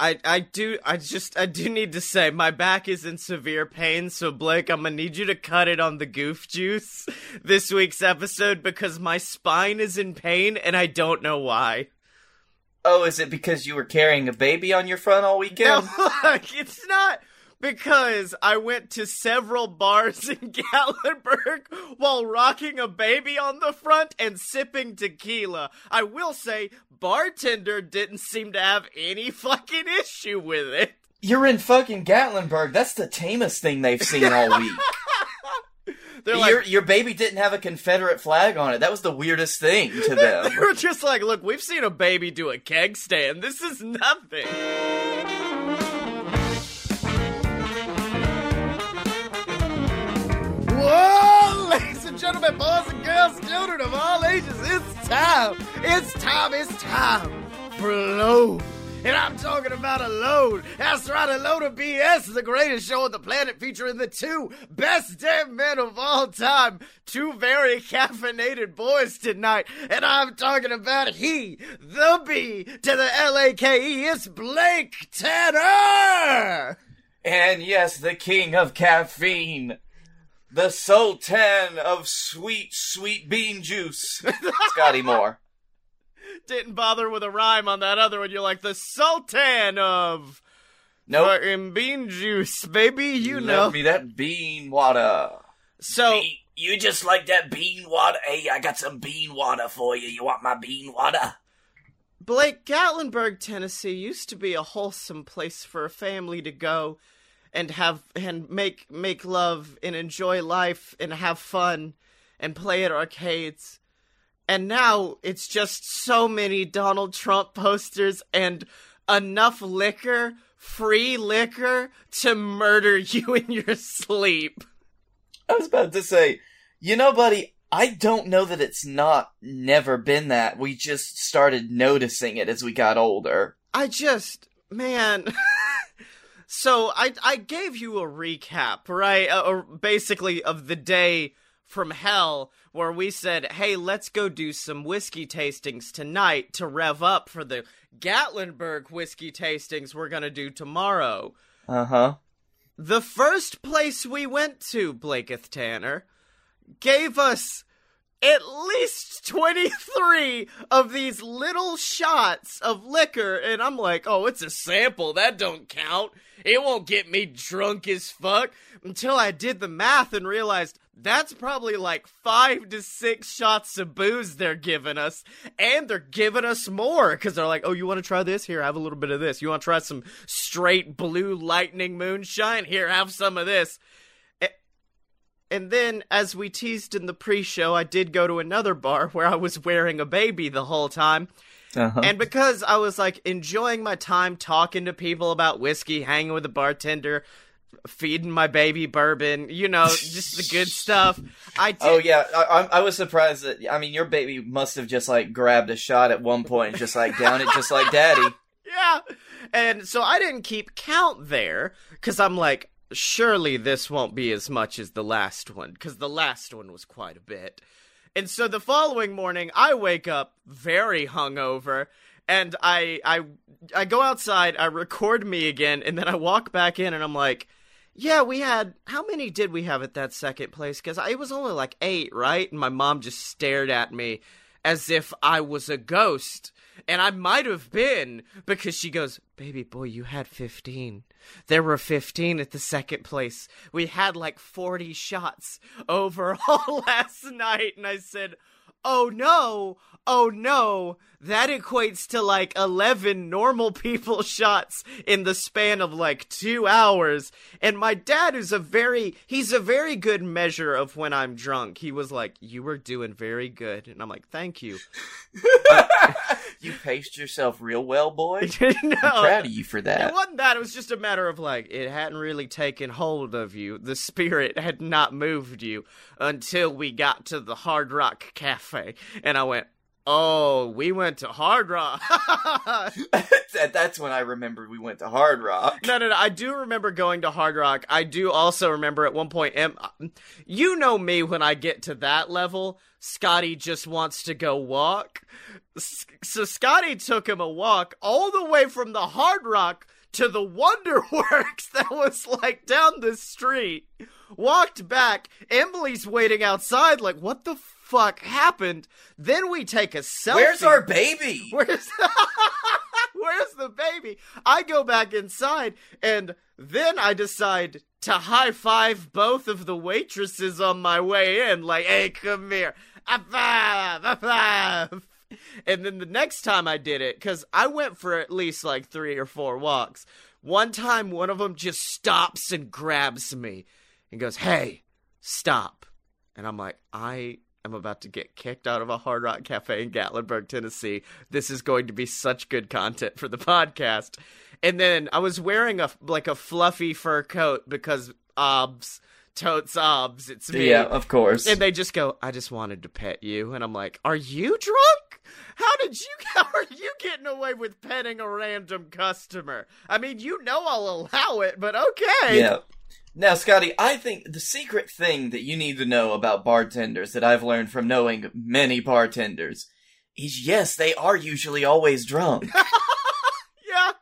I I do I just I do need to say my back is in severe pain, so Blake, I'm gonna need you to cut it on the goof juice this week's episode because my spine is in pain and I don't know why. Oh, is it because you were carrying a baby on your front all weekend? No, it's not because I went to several bars in Gatlinburg while rocking a baby on the front and sipping tequila. I will say, bartender didn't seem to have any fucking issue with it. You're in fucking Gatlinburg. That's the tamest thing they've seen all week. They're your like, your baby didn't have a Confederate flag on it. That was the weirdest thing to them. they were just like, look, we've seen a baby do a keg stand. This is nothing. Gentlemen, boys and girls, children of all ages, it's time. It's time. It's time for a load. And I'm talking about a load. That's right, a load of BS, the greatest show on the planet, featuring the two best damn men of all time. Two very caffeinated boys tonight. And I'm talking about he, the B, to the L-A-K-E. It's Blake Tanner. And yes, the king of caffeine. The sultan of sweet, sweet bean juice. Scottye Moore. Didn't bother with a rhyme on that other one. You're like the Sultan of no Nope. fucking bean juice, baby. You Love know. me that bean water. So you just like that bean water? Hey, I got some bean water for you. You want my bean water? Blake, Gatlinburg, Tennessee used to be a wholesome place for a family to go and have and make make love and enjoy life and have fun and play at arcades. And now it's just so many Donald Trump posters and enough liquor, free liquor to murder you in your sleep. I was about to say, you know, buddy, I don't know that it's not never been that. We just started noticing it as we got older. I just, man. so I I gave you a recap, right? Uh, or basically of the day from hell where we said, "Hey, let's go do some whiskey tastings tonight to rev up for the Gatlinburg whiskey tastings we're going to do tomorrow." Uh huh. The first place we went to, Blaketh Tanner, gave us at least 23 of these little shots of liquor and I'm like, "Oh, it's a sample. That don't count. It won't get me drunk as fuck." Until I did the math and realized that's probably like 5 to 6 shots of booze they're giving us and they're giving us more cuz they're like, "Oh, you want to try this? Here, have a little bit of this. You want to try some straight blue lightning moonshine? Here, have some of this." And then, as we teased in the pre show, I did go to another bar where I was wearing a baby the whole time. Uh-huh. And because I was like enjoying my time talking to people about whiskey, hanging with the bartender, feeding my baby bourbon, you know, just the good stuff. I did. Oh yeah, I, I, I was surprised that. I mean, your baby must have just like grabbed a shot at one point, and just like down it, just like daddy. Yeah. And so I didn't keep count there because I'm like, surely this won't be as much as the last one because the last one was quite a bit. And so the following morning, I wake up very hungover. And I, I, I go outside. I record me again, and then I walk back in, and I'm like, "Yeah, we had how many did we have at that second place? Because it was only like eight, right?" And my mom just stared at me as if I was a ghost. And I might have been because she goes, Baby boy, you had 15. There were 15 at the second place. We had like 40 shots overall last night. And I said, Oh no, oh no, that equates to like 11 normal people shots in the span of like two hours. And my dad is a very, he's a very good measure of when I'm drunk. He was like, You were doing very good. And I'm like, Thank you. You paced yourself real well, boy. no, I'm proud of you for that. It wasn't that. It was just a matter of like it hadn't really taken hold of you. The spirit had not moved you until we got to the Hard Rock Cafe, and I went, Oh, we went to Hard Rock. That's when I remembered we went to Hard Rock. no, no, no. I do remember going to Hard Rock. I do also remember at one point, em- you know me when I get to that level. Scottye just wants to go walk. So Scottye took him a walk all the way from the Hard Rock to the Wonderworks that was like down the street. Walked back. Emily's waiting outside, like, what the fuck happened? Then we take a selfie. Where's our baby? Where's Where's the baby? I go back inside and then I decide to high five both of the waitresses on my way in, like, hey, come here. A five, a five. And then the next time I did it, because I went for at least like three or four walks, one time one of them just stops and grabs me and goes, hey, stop. And I'm like, I am about to get kicked out of a Hard Rock Cafe in Gatlinburg, Tennessee. This is going to be such good content for the podcast. And then I was wearing a like a fluffy fur coat because obs, totes obs, it's me. Yeah, of course. And they just go, I just wanted to pet you. And I'm like, Are you drunk? How did you, how are you getting away with petting a random customer? I mean, you know I'll allow it, but okay. Yeah. Now, Scottye, I think the secret thing that you need to know about bartenders that I've learned from knowing many bartenders is yes, they are usually always drunk. Yeah.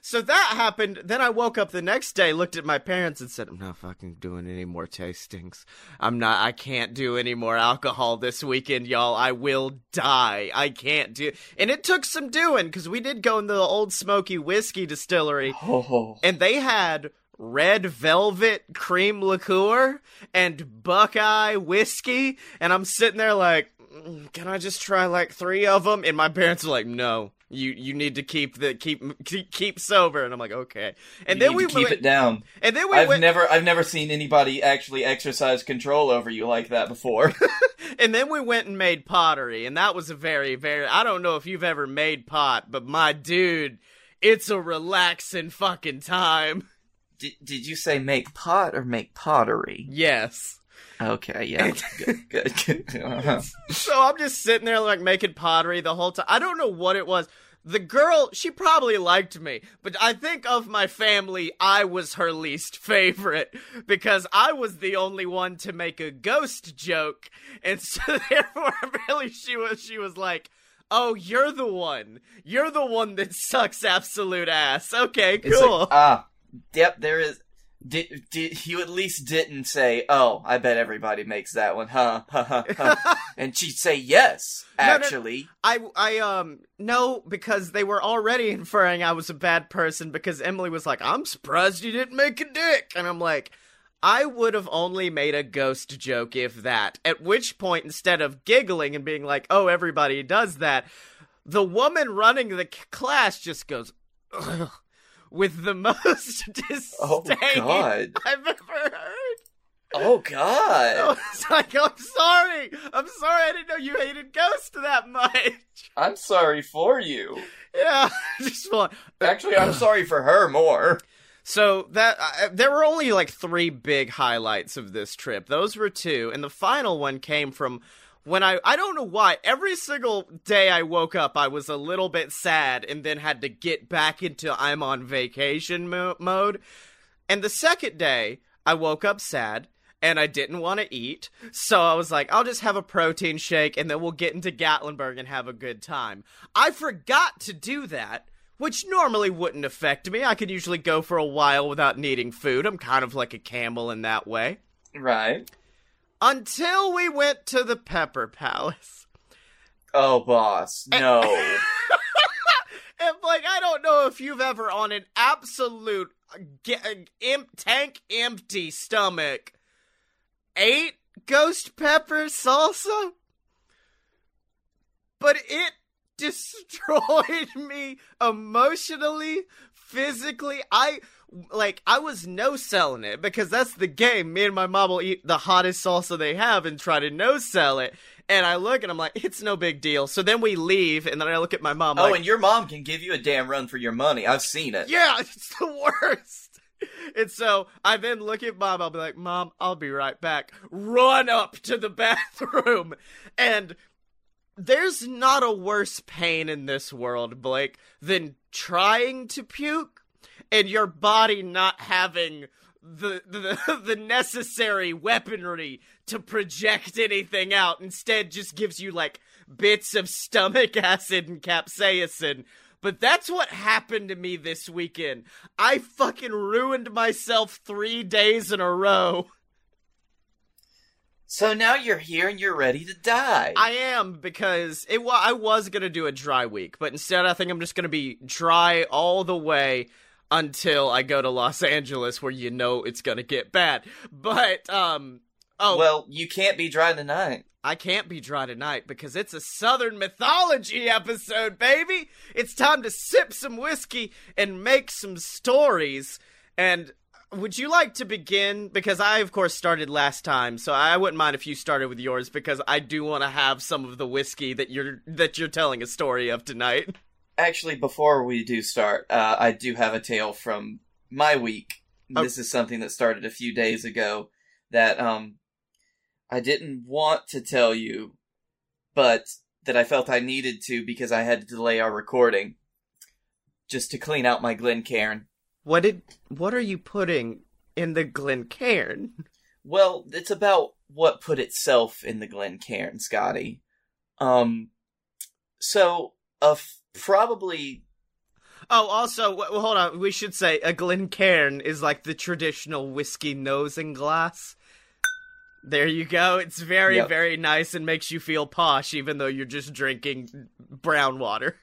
So that happened. Then I woke up the next day, looked at my parents, and said, I'm not fucking doing any more tastings. I'm not, I can't do any more alcohol this weekend, y'all. I will die. I can't do. And it took some doing, because we did go into the Ole Smoky whiskey distillery, oh. and they had red velvet cream liqueur and buckeye whiskey and i'm sitting there like "Mm, can i just try like three of them? And my parents are like no. You you need to keep the keep keep, keep sober. And i'm like okay. And You then we to keep went, it down. and then we I've went never, I've never seen anybody actually exercise control over you like that before. and then we went and made pottery and that was a very very i don't know if you've ever made pot but my dude it's a relaxing fucking time did, did you say make pot or make pottery? yes Okay, yeah, good, good, good. Uh-huh. So I'm just sitting there like making pottery the whole time. I don't know what it was. The girl, she probably liked me, but I think of my family, I was her least favorite because I was the only one to make a ghost joke, and so therefore, really, she was she was like, "Oh, you're the one. You're the one that sucks absolute ass." Okay, cool. like, ah, yep, there is. Did, did you at least didn't say, "Oh, I bet everybody makes that one, huh?" huh, huh, huh. and she'd say, "Yes, No, no, actually." I I um no because they were already inferring I was a bad person because Emily was like I'm surprised you didn't make a dick and I'm like I would have only made a ghost joke if that at which point instead of giggling and being like oh everybody does that the woman running the class just goes "Ugh," with the most disdain Oh God! I've ever heard. Oh God! It's like I'm sorry, I'm sorry I didn't know you hated ghosts that much. I'm sorry for you. Yeah, just. Actually, I'm sorry for her more. So that uh, there were only like three big highlights of this trip. Those were two, and the final one came from when I I don't know why every single day I woke up I was a little bit sad and then had to get back into I'm on vacation mo- mode. And the second day I woke up sad and I didn't want to eat. So I was like, I'll just have a protein shake and then we'll get into Gatlinburg and have a good time. I forgot to do that, which normally wouldn't affect me. I could usually go for a while without needing food. I'm kind of like a camel in that way. Right? Until we went to the Pepper Palace. Oh, boss, no. And like, I don't know if you've ever on an absolute ge- em- tank empty stomach ate ghost pepper salsa, but it destroyed me emotionally, physically. I like I was no selling it because that's the game. Me and my mom will eat the hottest salsa they have and try to no sell it. And I look and I'm like, it's no big deal. So then we leave, and then I look at my mom. oh, like, and your mom can give you a damn run for your money. I've seen it. yeah, it's the worst. And so I then look at mom. I'll be like, Mom, I'll be right back. Run up to the bathroom. And there's not a worse pain in this world, Blake, than trying to puke and your body not having the the, the necessary weaponry to project anything out. Instead, just gives you like bits of stomach acid and capsaicin. But that's what happened to me this weekend. I fucking ruined myself three days in a row. So now you're here and you're ready to die. I am because it. I was gonna do a dry week, but instead, I think I'm just gonna be dry all the way until I go to Los Angeles, where you know it's gonna get bad. But um, oh well, you can't be dry tonight. I can't be dry tonight because it's a Southern mythology episode, baby. It's time to sip some whiskey and make some stories. And would you like to begin? Because I, of course, started last time, so I wouldn't mind if you started with yours because I do want to have some of the whiskey that you're that you're telling a story of tonight. Actually, before we do start, uh, I do have a tale from my week. Oh. This is something that started a few days ago that um I didn't want to tell you, but that I felt I needed to because I had to delay our recording just to clean out my Glencairn. What did? What are you putting in the Glencairn? Well, it's about what put itself in the Glencairn, Scottye. Um, so a f- probably Oh, also, well, hold on. We should say a Glencairn is like the traditional whiskey nose and glass. There you go. It's very, Yep. very nice and makes you feel posh, even though you're just drinking brown water.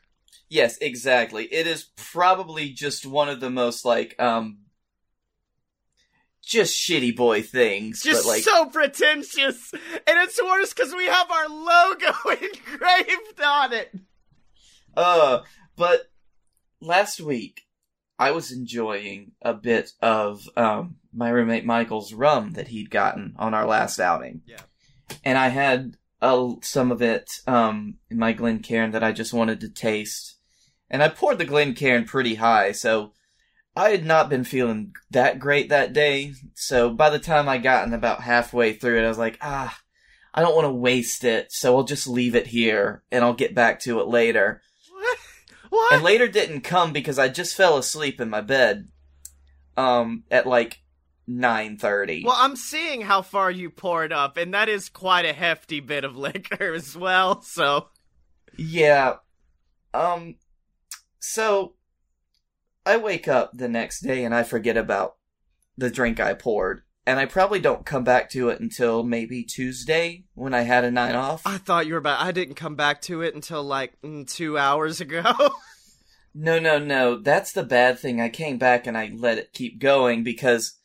yes, exactly. It is probably just one of the most like um just shitty boy things, Just but like so pretentious, and it's worse because we have our logo engraved on it. Uh, but last week I was enjoying a bit of um my roommate Michael's rum that he'd gotten on our last outing. Yeah. And I had uh, some of it um in my Glencairn that I just wanted to taste. And I poured the Glencairn pretty high, so I had not been feeling that great that day. So by the time I gotten about halfway through it, I was like, ah, I don't want to waste it, so I'll just leave it here and I'll get back to it later What? And later didn't come because I just fell asleep in my bed um at like 9:30. well, I'm seeing how far you poured up, and that is quite a hefty bit of liquor as well. So, Yeah. Um so I wake up the next day and I forget about the drink I poured and I probably don't come back to it until maybe Tuesday when I had a night off. I thought you were about. I didn't come back to it until like mm, two hours ago. No, no, no. That's the bad thing. I came back and I let it keep going because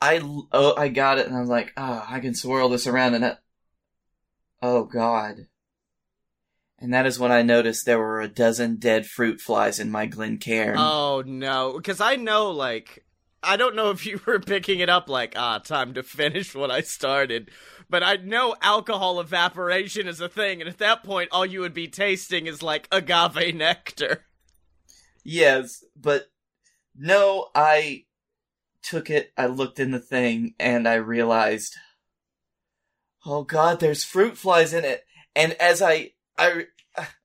I oh I got it and I was like, ah, I can swirl this around and it. Oh God. And that is when I noticed there were a dozen dead fruit flies in my Glencairn. oh no, because I know like I don't know if you were picking it up like ah time to finish what I started, but I know alcohol evaporation is a thing, and at that point all you would be tasting is like agave nectar. Yes, but no, I took it, I looked in the thing, and I realized, oh god, there's fruit flies in it. And as I, I,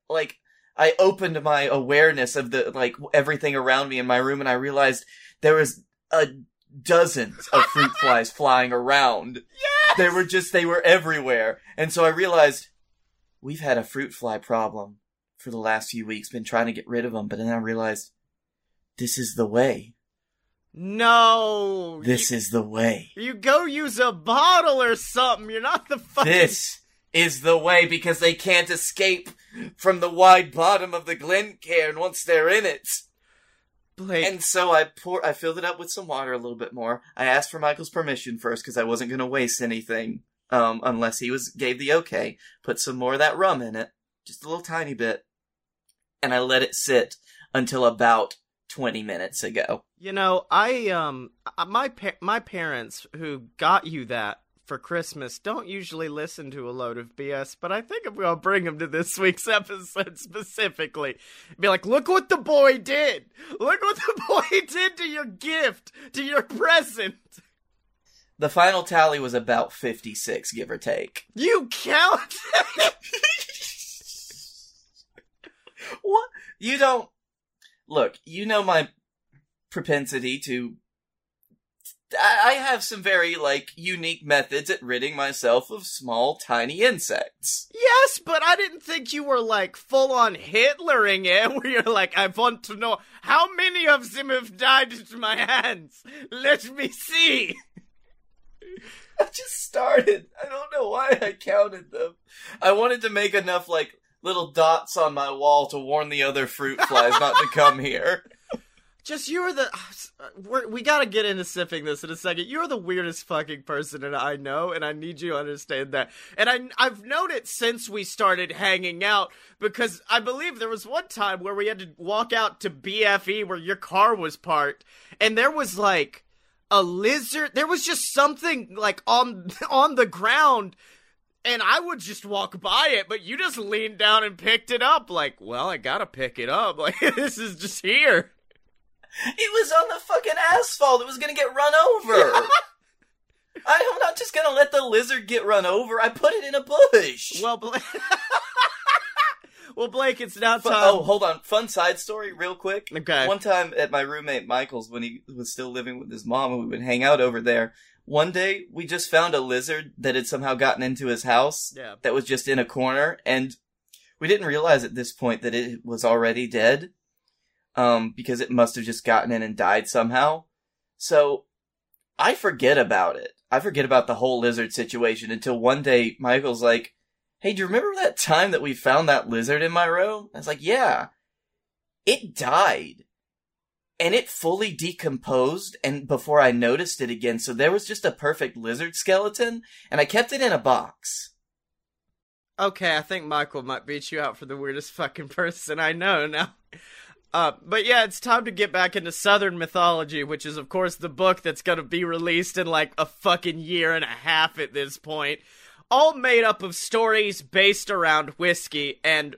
like, I opened my awareness of the, like, everything around me in my room, and I realized there was a dozens of fruit flies flying around. Yes! They were just, they were everywhere. And so I realized, we've had a fruit fly problem for the last few weeks, been trying to get rid of them, but then I realized, this is the way. No, This is the way. you, you go use a bottle or something. You're not the fucking. This is the way because they can't escape from the wide bottom of the Glencairn once they're in it. Blake, And so I pour, I filled it up with some water a little bit more. I asked for Michael's permission first because I wasn't going to waste anything, um, unless he was gave the okay. Put some more of that rum in it, just a little tiny bit, and I let it sit until about twenty minutes ago. You know, I um my pa- my parents who got you that for Christmas don't usually listen to a load of BS, but I think I'm gonna bring him to this week's episode specifically. Be like, look what the boy did! Look what the boy did to your gift, to your present. The final tally was about fifty six, give or take. You count. what? You don't. Look, you know my propensity to. I I have some very, like, unique methods at ridding myself of small, tiny insects. Yes, but I didn't think you were like full on Hitlering it, where you're like, I want to know how many of them have died at my hands. Let me see. I just started. I don't know why I counted them. I wanted to make enough, like, little dots on my wall to warn the other fruit flies not to come here. Just you're the. We're, we gotta get into sipping this in a second. You're the weirdest fucking person that I know, and I need you to understand that. And I, I've known it since we started hanging out because I believe there was one time where we had to walk out to BFE where your car was parked, and there was like a lizard. There was just something like on on the ground and I would just walk by it, but you just leaned down and picked it up. Like, well, I gotta pick it up. Like, this is just here. It was on the fucking asphalt. It was gonna get run over. I'm not just gonna let the lizard get run over. I put it in a bush. Well, Blake. well, Blake, it's now time. oh, hold on. Fun side story, real quick. Okay. One time at my roommate Michael's when he was still living with his mom and we would hang out over there. One day we just found a lizard that had somehow gotten into his house Yeah. that was just in a corner and we didn't realize at this point that it was already dead. Um, because it must have just gotten in and died somehow. So I forget about it. I forget about the whole lizard situation until one day Michael's like, Hey, do you remember that time that we found that lizard in my room? I was like, Yeah. It died. And it fully decomposed and before I noticed it again, so there was just a perfect lizard skeleton, and I kept it in a box. Okay, I think Michael might beat you out for the weirdest fucking person I know now. Uh, but yeah, it's time to get back into Southern mythology, which is, of course, the book that's gonna be released in like a fucking year and a half at this point. All made up of stories based around whiskey. And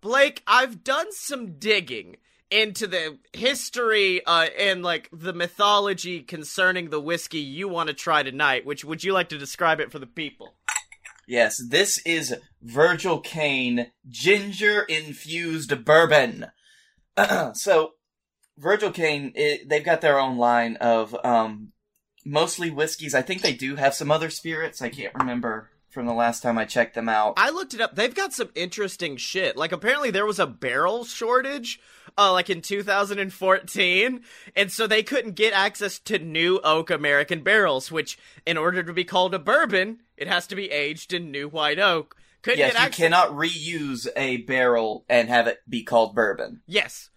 Blake, I've done some digging into the history uh, and like the mythology concerning the whiskey you want to try tonight. Which would you like to describe it for the people? Yes, this is Virgil Kaine ginger infused bourbon. so, Virgil Kaine, it, they've got their own line of um, mostly whiskeys. I think they do have some other spirits. I can't remember from the last time I checked them out. I looked it up. They've got some interesting shit. Like apparently there was a barrel shortage uh like in 2014 and so they couldn't get access to new oak American barrels which in order to be called a bourbon it has to be aged in new white oak. Couldn't yes, you cannot reuse a barrel and have it be called bourbon. Yes.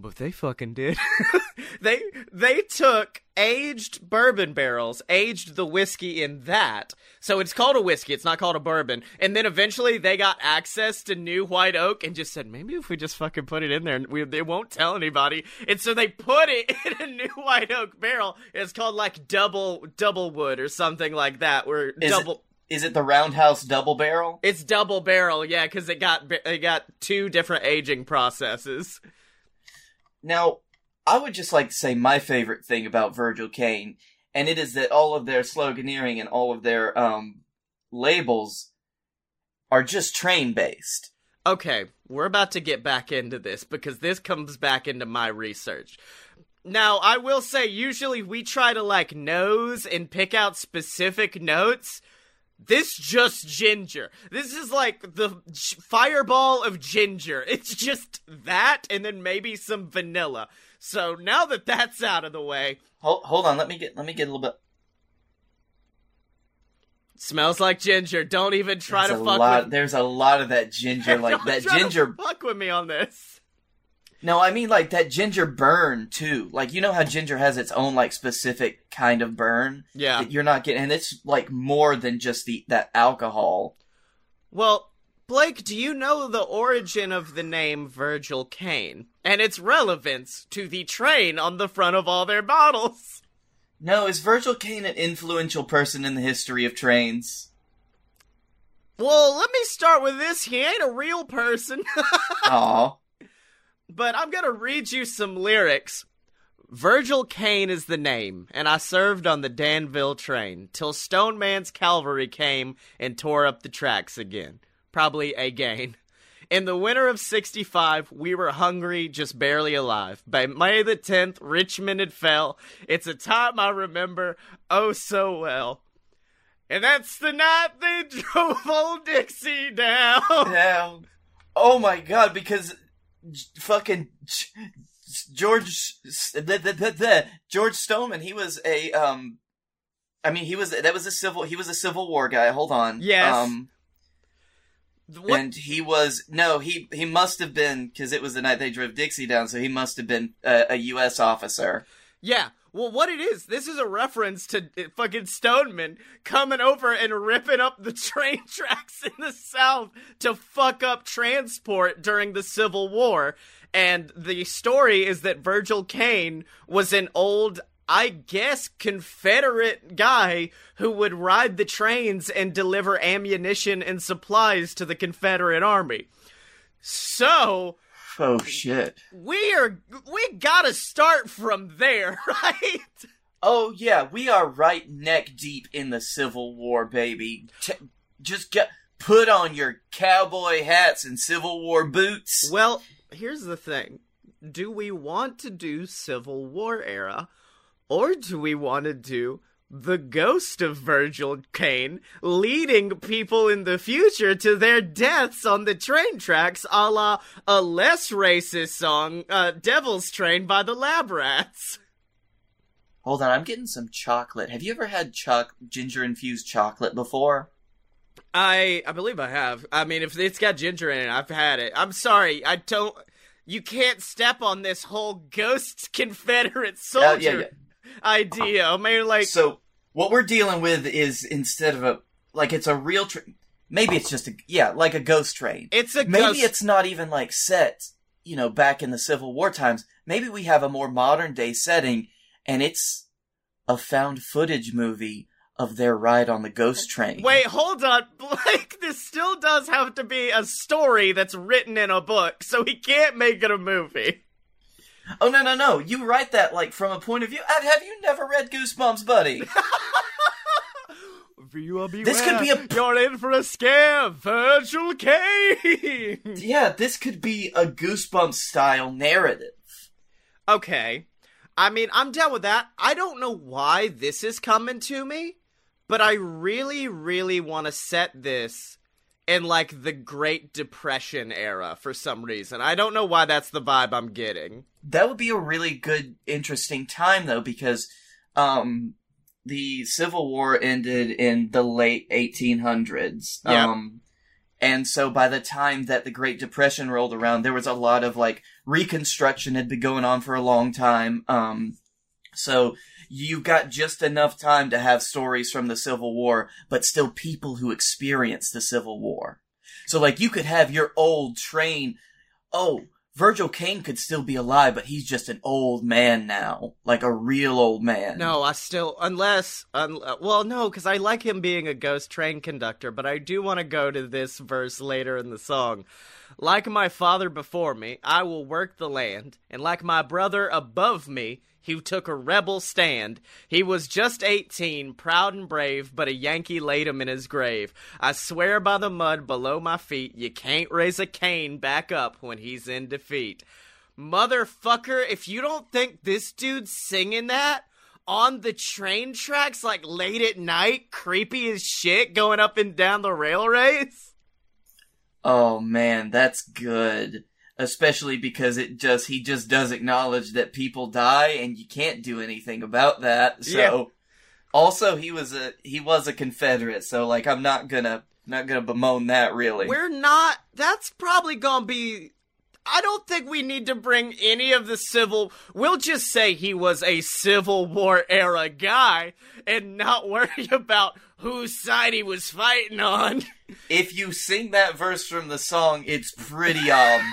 But they fucking did. they they took aged bourbon barrels, aged the whiskey in that. So it's called a whiskey, it's not called a bourbon. And then eventually they got access to new white oak and just said, maybe if we just fucking put it in there we they won't tell anybody. And so they put it in a new white oak barrel. It's called like double double wood or something like that where Is double it, is it the Roundhouse double barrel? it's double barrel, yeah, because it got it got two different aging processes. Now, I would just like to say my favorite thing about Virgil Kaine, and it is that all of their sloganeering and all of their um, labels are just train based. Okay, we're about to get back into this because this comes back into my research. Now, I will say, usually we try to like nose and pick out specific notes. This just ginger. This is like the fireball of ginger. It's just that and then maybe some vanilla. So now that that's out of the way, Hold, hold on, let me get let me get a little bit. smells like ginger. Don't even try There's to fuck lot. with There's a lot of that ginger, like Don't that ginger. fuck with me on this. No, I mean like that ginger burn too. Like you know how ginger has its own like specific kind of burn Yeah. that you're not getting, and it's like more than just the that alcohol. Well, Blake, do you know the origin of the name Virgil Kaine and its relevance to the train on the front of all their bottles? No, is Virgil Kaine an influential person in the history of trains? Well, let me start with this. He ain't a real person, Aw. But I'm gonna read you some lyrics. Virgil Caine is the name, and I served on the Danville train till Stoneman's cavalry came and tore up the tracks again. Probably again. In the winter of 65, we were hungry, just barely alive. By May the 10th, Richmond had fell. It's a time I remember oh so well. And that's the night they drove old Dixie down. Down. Oh my god, because fucking George the, the, the, the, George Stoneman, he was a um I mean he was that was a civil he was a Civil War guy. Hold on. Yes. Um What- and he was no, he he must have been because it was the night they drove Dixie down, so he must have been a, a U.S. officer. Yeah. Well, what it is, this is a reference to uh, fucking Stoneman coming over and ripping up the train tracks in the South to fuck up transport during the Civil War. And the story is that Virgil Kane was an old, I guess, Confederate guy who would ride the trains and deliver ammunition and supplies to the Confederate Army. So, Oh shit. we are, we gotta start from there, right? Oh yeah, we are right neck deep in the Civil War, baby. T- just get put on your cowboy hats and Civil War boots. Well, here's the thing. Do we want to do Civil War era or do we want to do the ghost of Virgil Kaine leading people in the future to their deaths on the train tracks a la a less racist song, uh, Devil's Train by the Lab Rats? Hold on, I'm getting some chocolate. Have you ever had choc ginger infused chocolate before? I I believe I have. I mean, if it's got ginger in it, I've had it. I'm sorry, I don't. You can't step on this whole ghost Confederate Uh, yeah, soldier yeah. Idea. Mean, like, so what we're dealing with is instead of a like it's a real train. Maybe it's just a yeah, like a ghost train. it's a Maybe ghost. it's not even like set, you know, back in the Civil War times. Maybe we have a more modern day setting and it's a found footage movie of their ride on the ghost train. Wait, hold on, Blake. This still does have to be a story that's written in a book, so he can't make it a movie. Oh no no no! You write that like from a point of view. Have have you never read Goosebumps, buddy? This could be a- You're in for a scare, Virgil Kaine. yeah, this could be a Goosebumps style narrative. okay, I mean, I'm down with that. I don't know why this is coming to me, but I really, really want to set this in like the Great Depression era for some reason. I don't know why that's the vibe I'm getting. That would be a really good, interesting time though, because um, the Civil War ended in the late 1800s. Yep. Um, and so by the time that the Great Depression rolled around, there was a lot of like reconstruction had been going on for a long time. Um, so you got just enough time to have stories from the Civil War, but still people who experienced the Civil War. So like you could have your old train. Oh, Virgil Kaine could still be alive, but he's just an old man now, like a real old man. No, I still unless un, uh, well no cuz I like him being a ghost train conductor, but I do want to go to this verse later in the song. Like my father before me, I will work the land, and like my brother above me, who took a rebel stand. He was just 18, proud and brave, but a Yankee laid him in his grave. I swear by the mud below my feet, you can't raise a cane back up when he's in defeat. Motherfucker, if you don't think this dude's singing that on the train tracks, like late at night, creepy as shit, going up and down the railways. Oh man, that's good. Especially because it just he just does acknowledge that people die and you can't do anything about that. So Yeah. also he was a he was a Confederate, so like I'm not gonna not gonna bemoan that really. We're not. That's probably gonna be. I don't think we need to bring any of the civil. We'll just say he was a Civil War era guy and not worry about whose side he was fighting on. if you sing that verse from the song, it's pretty obs.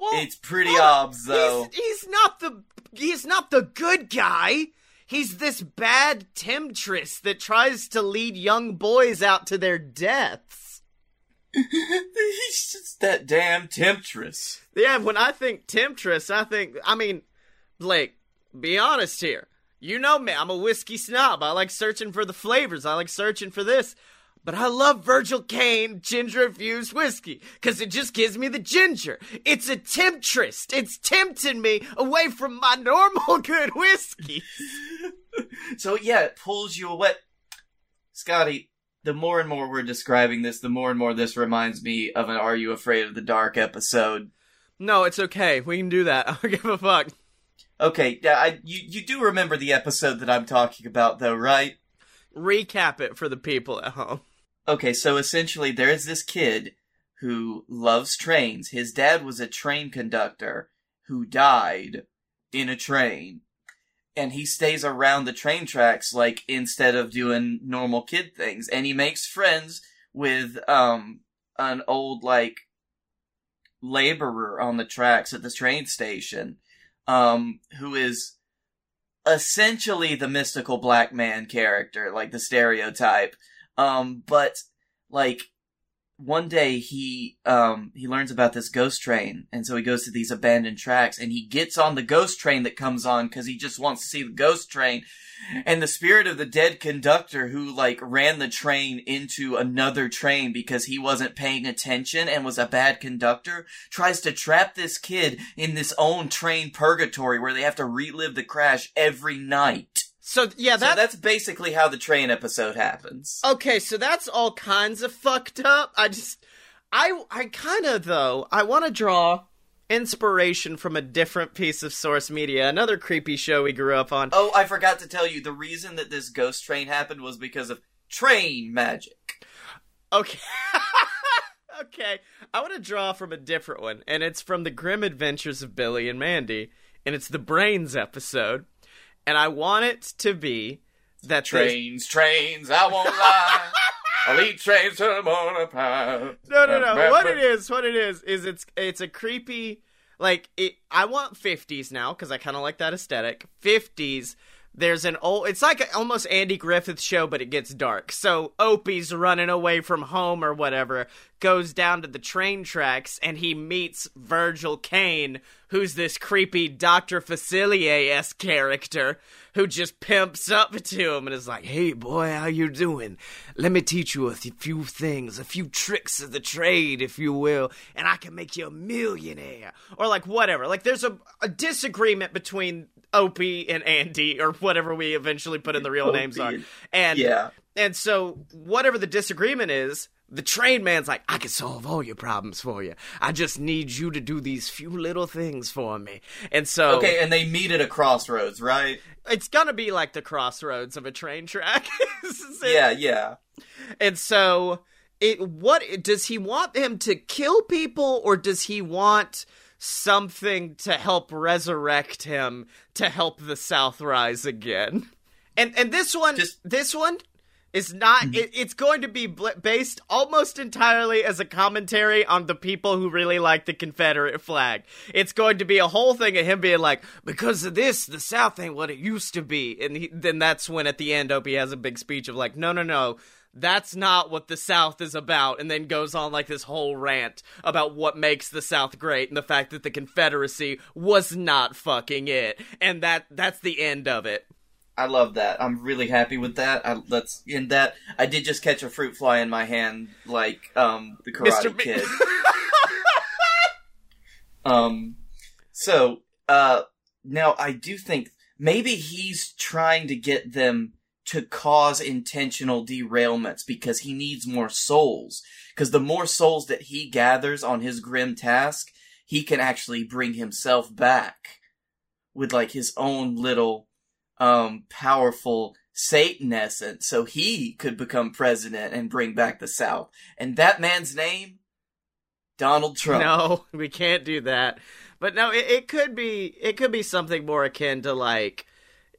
Well, it's pretty well, obs though. He's, he's not the he's not the good guy. He's this bad temptress that tries to lead young boys out to their deaths. He's just that damn temptress. Yeah, when I think temptress, I think I mean, Blake, be honest here. You know me, I'm a whiskey snob. I like searching for the flavors. I like searching for this. but I love Virgil Kaine ginger infused whiskey because it just gives me the ginger. It's a temptress. It's tempting me away from my normal good whiskey. so yeah, it pulls you away. Scottye, the more and more we're describing this, the more and more this reminds me of an Are You Afraid of the Dark episode. No, it's okay. We can do that. I don't give a fuck. Okay, yeah, I you you do remember the episode that I'm talking about though, right? Recap it for the people at home. Okay, so essentially there is this kid who loves trains. His dad was a train conductor who died in a train. And he stays around the train tracks like instead of doing normal kid things. And he makes friends with um an old like laborer on the tracks at the train station um who is essentially the mystical black man character, like the stereotype. Um, but like one day he um he learns about this ghost train and so he goes to these abandoned tracks and he gets on the ghost train that comes on because he just wants to see the ghost train. And the spirit of the dead conductor who like ran the train into another train because he wasn't paying attention and was a bad conductor tries to trap this kid in this own train purgatory where they have to relive the crash every night So yeah, so that's basically how the train episode happens Okay, so that's all kinds of fucked up. I just I I kind of though, I want to draw inspiration from a different piece of source media, another creepy show we grew up on. Oh, I forgot to tell you the reason that this ghost train happened was because of train magic. Okay. okay. I want to draw from a different one, and it's from the Grim Adventures of Billy and Mandy, and it's the Brains episode. And I want it to be that they- Trains, trains, I won't lie. I'll eat trains to the morning pie. No, no, no. What it is, what it is, is it's it's a creepy like it. I want fifties now because I kind of like that aesthetic. Fifties. There's an old. It's like almost Andy Griffith show, but it gets dark. So Opie's running away from home or whatever, goes down to the train tracks, and he meets Virgil Kaine, who's this creepy Doctor Facilier esque character who just pimps up to him and is like, "Hey, boy, how you doing? Let me teach you a few things, a few tricks of the trade, if you will, and I can make you a millionaire." Or like whatever. Like there's a, a disagreement between Opie and Andy, or whatever we eventually put in the real names are, and Yeah. and so whatever the disagreement is. The train man's like, I can solve all your problems for you. I just need you to do these few little things for me. And so Okay, and they meet at a crossroads, right? it's gonna be like the crossroads of a train track. This is it. Yeah, yeah. And so it what does he want him to kill people or does he want something to help resurrect him to help the South rise again? And and this one Just- this one is not mm-hmm. it, it's going to be bl- based almost entirely as a commentary on the people who really like the confederate flag. It's going to be a whole thing of him being like because of this the south ain't what it used to be. And he, then that's when at the end opie has a big speech of like no no no that's not what the South is about, and then goes on like this whole rant about what makes the South great and the fact that the Confederacy was not fucking it, and that that's the end of it. I love that. I'm really happy with that. I, let's in that. I did just catch a fruit fly in my hand, like um the Karate Mr. Kid. um, so uh, now I do think maybe he's trying to get them to cause intentional derailments because he needs more souls. Because the more souls that he gathers on his grim task, he can actually bring himself back with like his own little um powerful Satan essence so he could become president and bring back the South. And that man's name? Donald Trump. No, we can't do that. But no, it, it could be it could be something more akin to like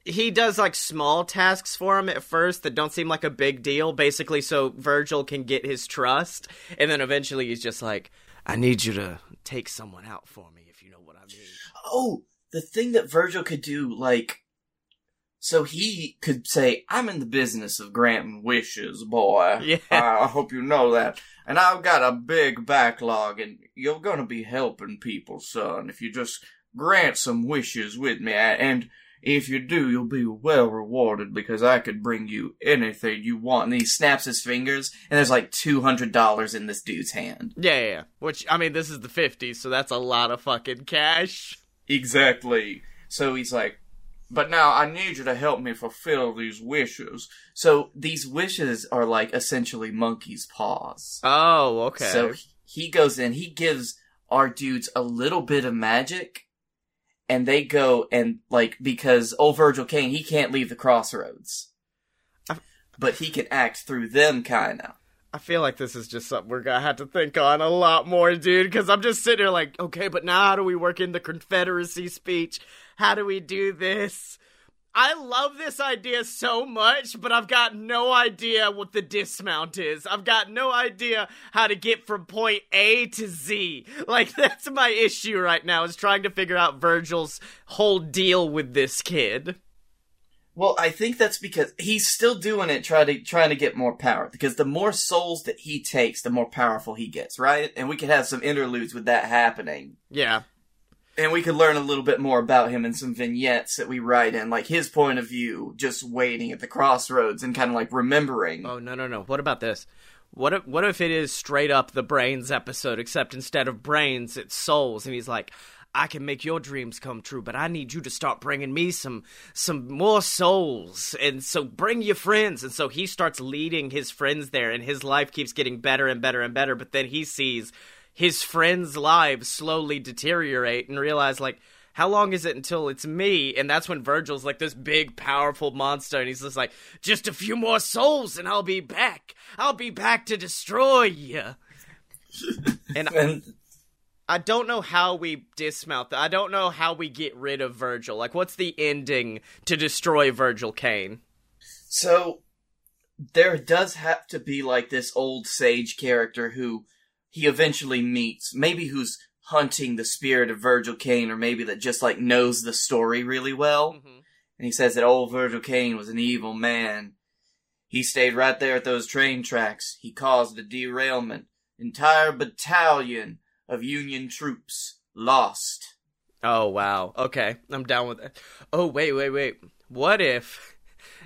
he does like small tasks for him at first that don't seem like a big deal, basically so Virgil can get his trust, and then eventually he's just like, I need you to take someone out for me, if you know what I mean. Oh, the thing that Virgil could do, like, so he could say, I'm in the business of granting wishes, boy. Yeah. I, I hope you know that. And I've got a big backlog, and you're gonna be helping people, son, if you just grant some wishes with me. And If you do, you'll be well rewarded because I could bring you anything you want. And he snaps his fingers, and there's like $200 in this dude's hand. Yeah, yeah, yeah. Which I mean, this is the '50s, so that's a lot of fucking cash. Exactly. So he's like, but now I need you to help me fulfill these wishes. So these wishes are like essentially monkey's paws. Oh, okay. So he goes in, he gives our dudes a little bit of magic, and they go and like because old Virgil Kaine he can't leave the crossroads, I- but he can act through them kinda. I feel like this is just something we're gonna have to think on a lot more, dude. Because I'm just sitting here like, okay, but now how do we work in the Confederacy speech? How do we do this? I love this idea so much, but I've got no idea what the dismount is. I've got no idea how to get from point A to Z. Like, that's my issue right now, is trying to figure out Virgil's whole deal with this kid. Well, I think that's because he's still doing it, trying to trying to get more power. Because the more souls that he takes, the more powerful he gets, right? And we could have some interludes with that happening. Yeah. And we could learn a little bit more about him in some vignettes that we write in, like his point of view, just waiting at the crossroads and kind of like remembering. Oh no no no! What about this? What if what if it is straight up the brains episode, except instead of brains, it's souls, and he's like, I can make your dreams come true, but I need you to start bringing me some some more souls, and so bring your friends, and so he starts leading his friends there, and his life keeps getting better and better and better, but then he sees his friends' lives slowly deteriorate and realize like how long is it until it's me? And that's when Virgil's like this big, powerful monster, and he's just like, just a few more souls, and I'll be back. I'll be back to destroy you. and And I don't know how we dismount that. I don't know how we get rid of Virgil. Like, what's the ending to destroy Virgil Kaine? so there does have to be like this old sage character who he eventually meets, maybe who's hunting the spirit of Virgil Kaine, or maybe that just like knows the story really well. Mm-hmm. And he says that old Virgil Kaine was an evil man. He stayed right there at those train tracks. He caused a derailment. Entire battalion of Union troops lost. Oh wow. Okay, I'm down with it. Oh wait, wait, wait. What if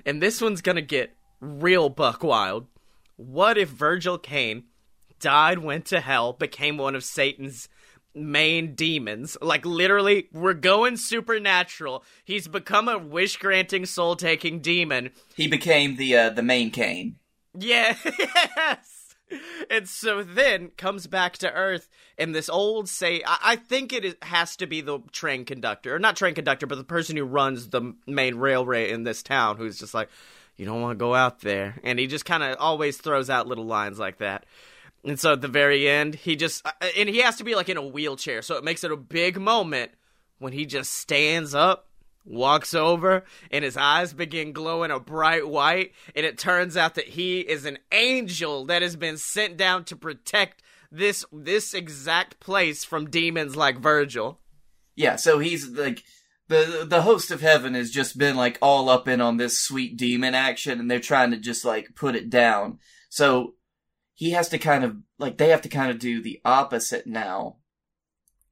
and this one's to get real buck wild. What if Virgil Kaine died, went to hell, became one of Satan's main demons? Like literally, we're going supernatural. He's become a wish-granting, soul-taking demon. He became the uh, the main Kane. Yeah, yes. And so then comes back to Earth, and this old say, I, I think it is, has to be the train conductor, or not train conductor, but the person who runs the main railway in this town, who's just like, you don't want to go out there, and he just kind of always throws out little lines like that. And so at the very end, he just, uh, and he has to be like in a wheelchair, so it makes it a big moment when he just stands up walks over and his eyes begin glowing a bright white and it turns out that he is an angel that has been sent down to protect this this exact place from demons like Virgil. Yeah, so he's like the the host of heaven has just been like all up in on this sweet demon action and they're trying to just like put it down. So he has to kind of like they have to kind of do the opposite now.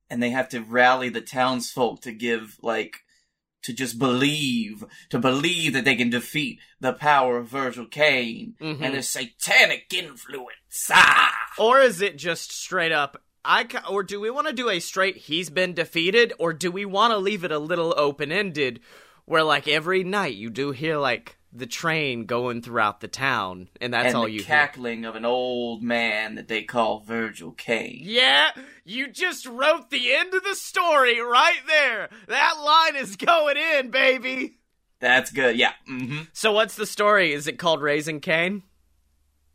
And they have to rally the townsfolk to give like to just believe, to believe that they can defeat the power of Virgil Kaine Mhm. and his satanic influence. Ah! Or is it just straight up I ca- or do we want to do a straight he's been defeated or do we want to leave it a little open-ended where like every night you do hear like the train going throughout the town and that's and all the you hear. cackling of an old man that they call Virgil Kaine. Yeah, you just wrote the end of the story right there. That line is going in, baby. That's good. Yeah. hmm So what's the story? Is it called Raising Cain?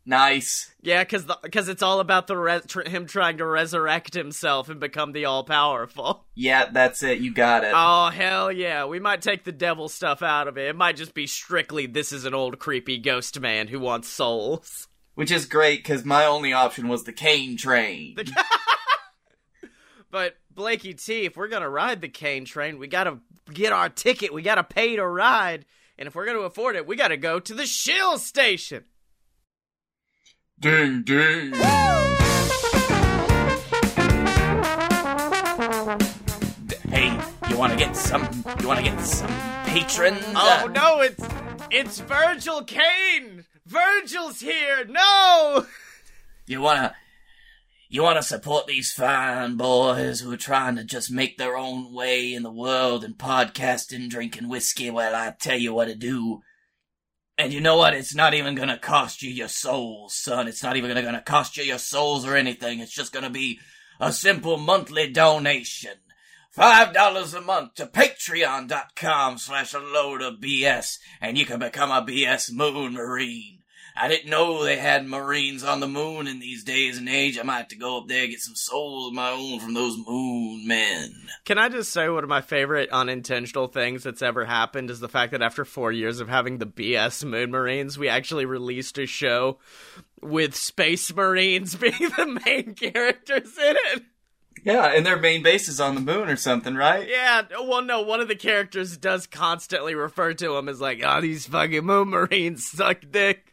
Nice. Yeah, because because it's all about the res- tr- him trying to resurrect himself and become the all powerful. Yeah, that's it. You got it. Oh hell yeah! We might take the devil stuff out of it. It might just be strictly this is an old creepy ghost man who wants souls. Which is great because my only option was the Kane train. But Blakey T, if we're gonna ride the cane train, we gotta get our ticket. We gotta pay to ride, and if we're gonna afford it, we gotta go to the Shill station. Ding ding. Hey, you want to get some? You want to get some patrons? Oh Uh, no, it's it's Virgil Kaine. Virgil's here. No. You wanna you wanna support these fine boys who are trying to just make their own way in the world and podcasting, drinking whiskey while I tell you what to do. And you know what? It's not even gonna cost you your souls, son. It's not even gonna, cost you your souls or anything. It's just gonna be a simple monthly donation. Five dollars a month to patreon.com slash a load of BS, and you can become a BS Moon Marine. I didn't know they had Marines on the moon in these days and age. I might have to go up there and get some souls of my own from those moon men. Can I just say one of my favorite unintentional things that's ever happened is the fact that after four years of having the BS Moon Marines, we actually released a show with Space Marines being the main characters in it. Yeah, and their main base is on the moon or something, right? Yeah, well, no, one of the characters does constantly refer to them as like, oh, these fucking Moon Marines suck dick.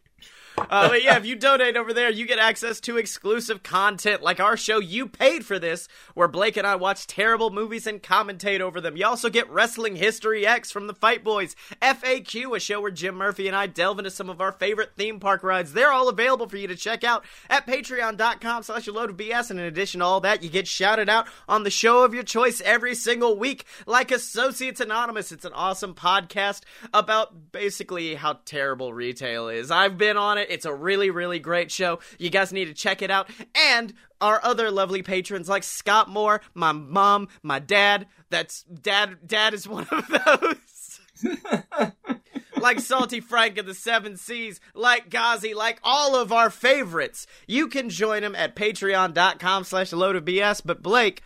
Uh, but yeah, if you donate over there, you get access to exclusive content like our show You Paid for This, where Blake and I watch terrible movies and commentate over them. You also get Wrestling History X from the Fight Boys, FAQ, a show where Jim Murphy and I delve into some of our favorite theme park rides. They're all available for you to check out at patreon.com slash a load of BS. And in addition to all that, you get shouted out on the show of your choice every single week, like Associates Anonymous. It's an awesome podcast about basically how terrible retail is. I've been on it. It's a really, really great show. You guys need to check it out. And our other lovely patrons like Scott Moore, my mom, my dad. That's dad. Dad is one of those. like Salty Frank of the Seven Seas, like Ghazi, like all of our favorites. You can join them at patreon.com slash load of BS. But Blake,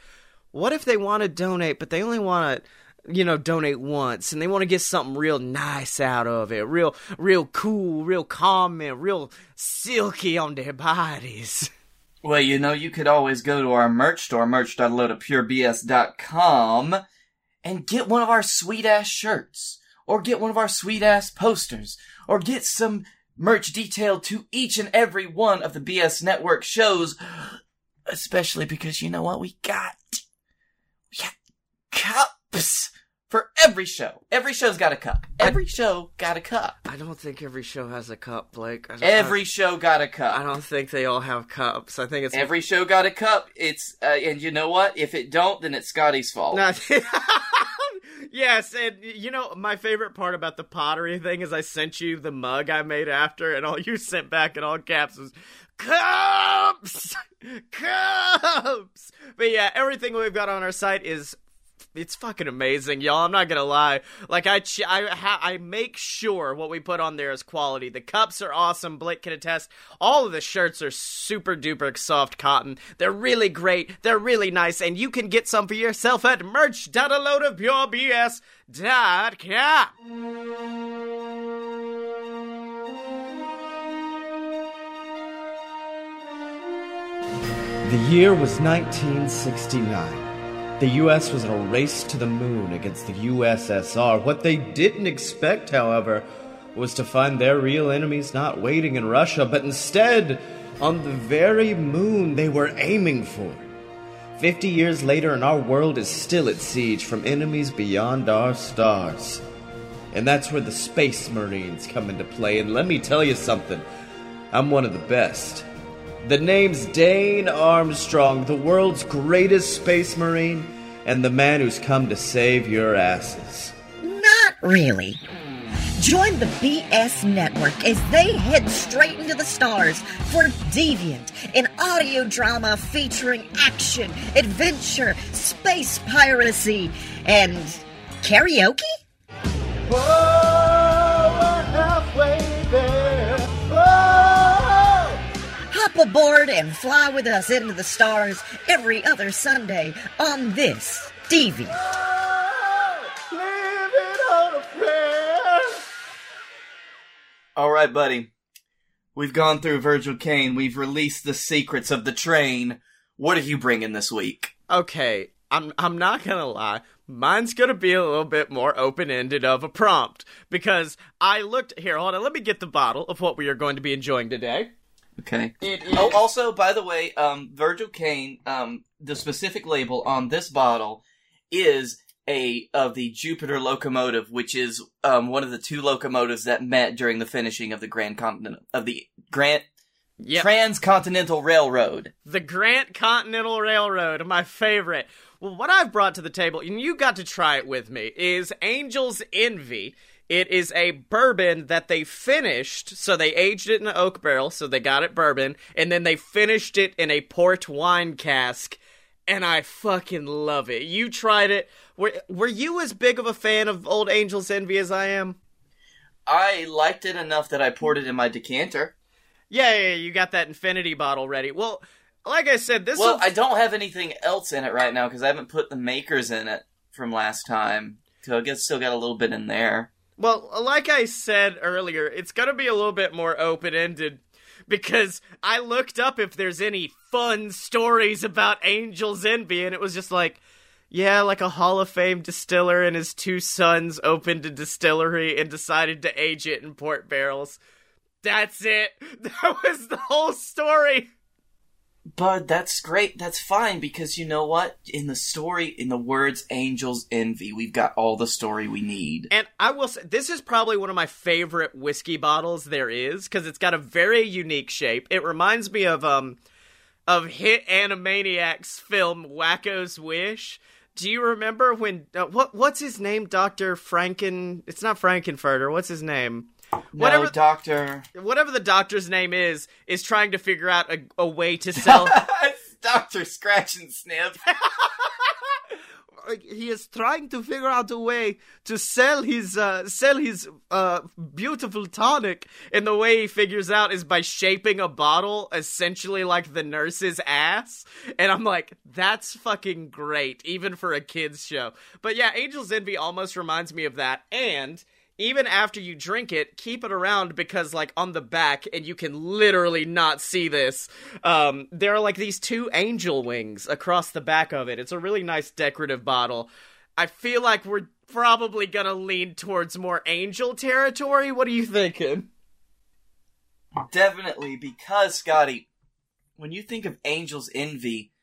what if they want to donate, but they only want to you know, donate once and they want to get something real nice out of it, real, real cool, real calm, and real silky on their bodies. Well, you know, you could always go to our merch store, merch.loadofpurebs.com, and get one of our sweet ass shirts, or get one of our sweet ass posters, or get some merch detailed to each and every one of the BS Network shows, especially because you know what? We got, we got cups for every show. Every show's got a cup. Every show got a cup. I don't think every show has a cup, Blake. I Every show got a cup. I don't think they all have cups. I think it's Every show got a cup. It's uh, and you know what? If it don't, then it's Scottye's fault. No, yes, and you know my favorite part about the pottery thing is I sent you the mug I made after, and all you sent back in all caps was cups, cups. But yeah, everything we've got on our site is. It's fucking amazing, y'all. I'm not gonna lie. Like I, ch- I, ha- I make sure what we put on there is quality. The cups are awesome. Blake can attest. All of the shirts are super duper soft cotton. They're really great. They're really nice, and you can get some for yourself at merch.aloadofpurebs.com. The year was 1969. The US was in a race to the moon against the USSR. What they didn't expect, however, was to find their real enemies not waiting in Russia, but instead on the very moon they were aiming for. Fifty years later, and our world is still at siege from enemies beyond our stars. And that's where the Space Marines come into play. And let me tell you something I'm one of the best. The name's Dane Armstrong, the world's greatest space marine, and the man who's come to save your asses. Not really. Join the BS Network as they head straight into the stars for Deviant, an audio drama featuring action, adventure, space piracy, and karaoke? Hop aboard and fly with us into the stars every other Sunday on this Deviant. All right, buddy. We've gone through Virgil Kaine. We've released the secrets of the train. What are you bringing this week? Okay, I'm I'm not gonna lie. Mine's gonna be a little bit more open ended of a prompt because I looked here. Hold on, let me get the bottle of what we are going to be enjoying today. Okay. It is- Oh, also, by the way, um, Virgil Kaine, um, the specific label on this bottle is a of the Jupiter locomotive, which is um, one of the two locomotives that met during the finishing of the Grand Continental of the Grant Yep. Transcontinental Railroad. the Grant Continental Railroad, my favorite. Well, what I've brought to the table, and you got to try it with me, is Angel's Envy. It is a bourbon that they finished, so they aged it in an oak barrel, so they got it bourbon, and then they finished it in a port wine cask, and I fucking love it. You tried it. Were, were you as big of a fan of Old Angel's Envy as I am? I liked it enough that I poured it in my decanter. Yeah, yeah, yeah, you got that infinity bottle ready. Well, like I said, this Well, will I don't have anything else in it right now because I haven't put the Maker's in it from last time. So I guess still got a little bit in there. Well, like I said earlier, it's going to be a little bit more open ended because I looked up if there's any fun stories about Angel's Envy, and it was just like, yeah, like a Hall of Fame distiller and his two sons opened a distillery and decided to age it in port barrels. That's it. That was the whole story. But that's great. That's fine because you know what? In the story, in the words "Angels Envy," we've got all the story we need. And I will say, this is probably one of my favorite whiskey bottles there is because it's got a very unique shape. It reminds me of um of hit Animaniacs film Wakko's Wish. Do you remember when uh, what what's his name? Doctor Franken? It's not Frankenfurter. What's his name? Whatever no, Doctor. whatever the doctor's name is is trying to figure out a, a way to sell. Doctor Scratchansniff. he is trying to figure out a way to sell his uh, sell his uh, beautiful tonic, and the way he figures out is by shaping a bottle essentially like the nurse's ass. And I'm like, that's fucking great, even for a kids show. But yeah, Angel's Envy almost reminds me of that, and. Even after you drink it, keep it around because, like, on the back, and you can literally not see this, um, there are like these two angel wings across the back of it. It's a really nice decorative bottle. I feel like we're probably gonna lean towards more angel territory. What are you thinking? Definitely, because Scottye, when you think of Angel's Envy,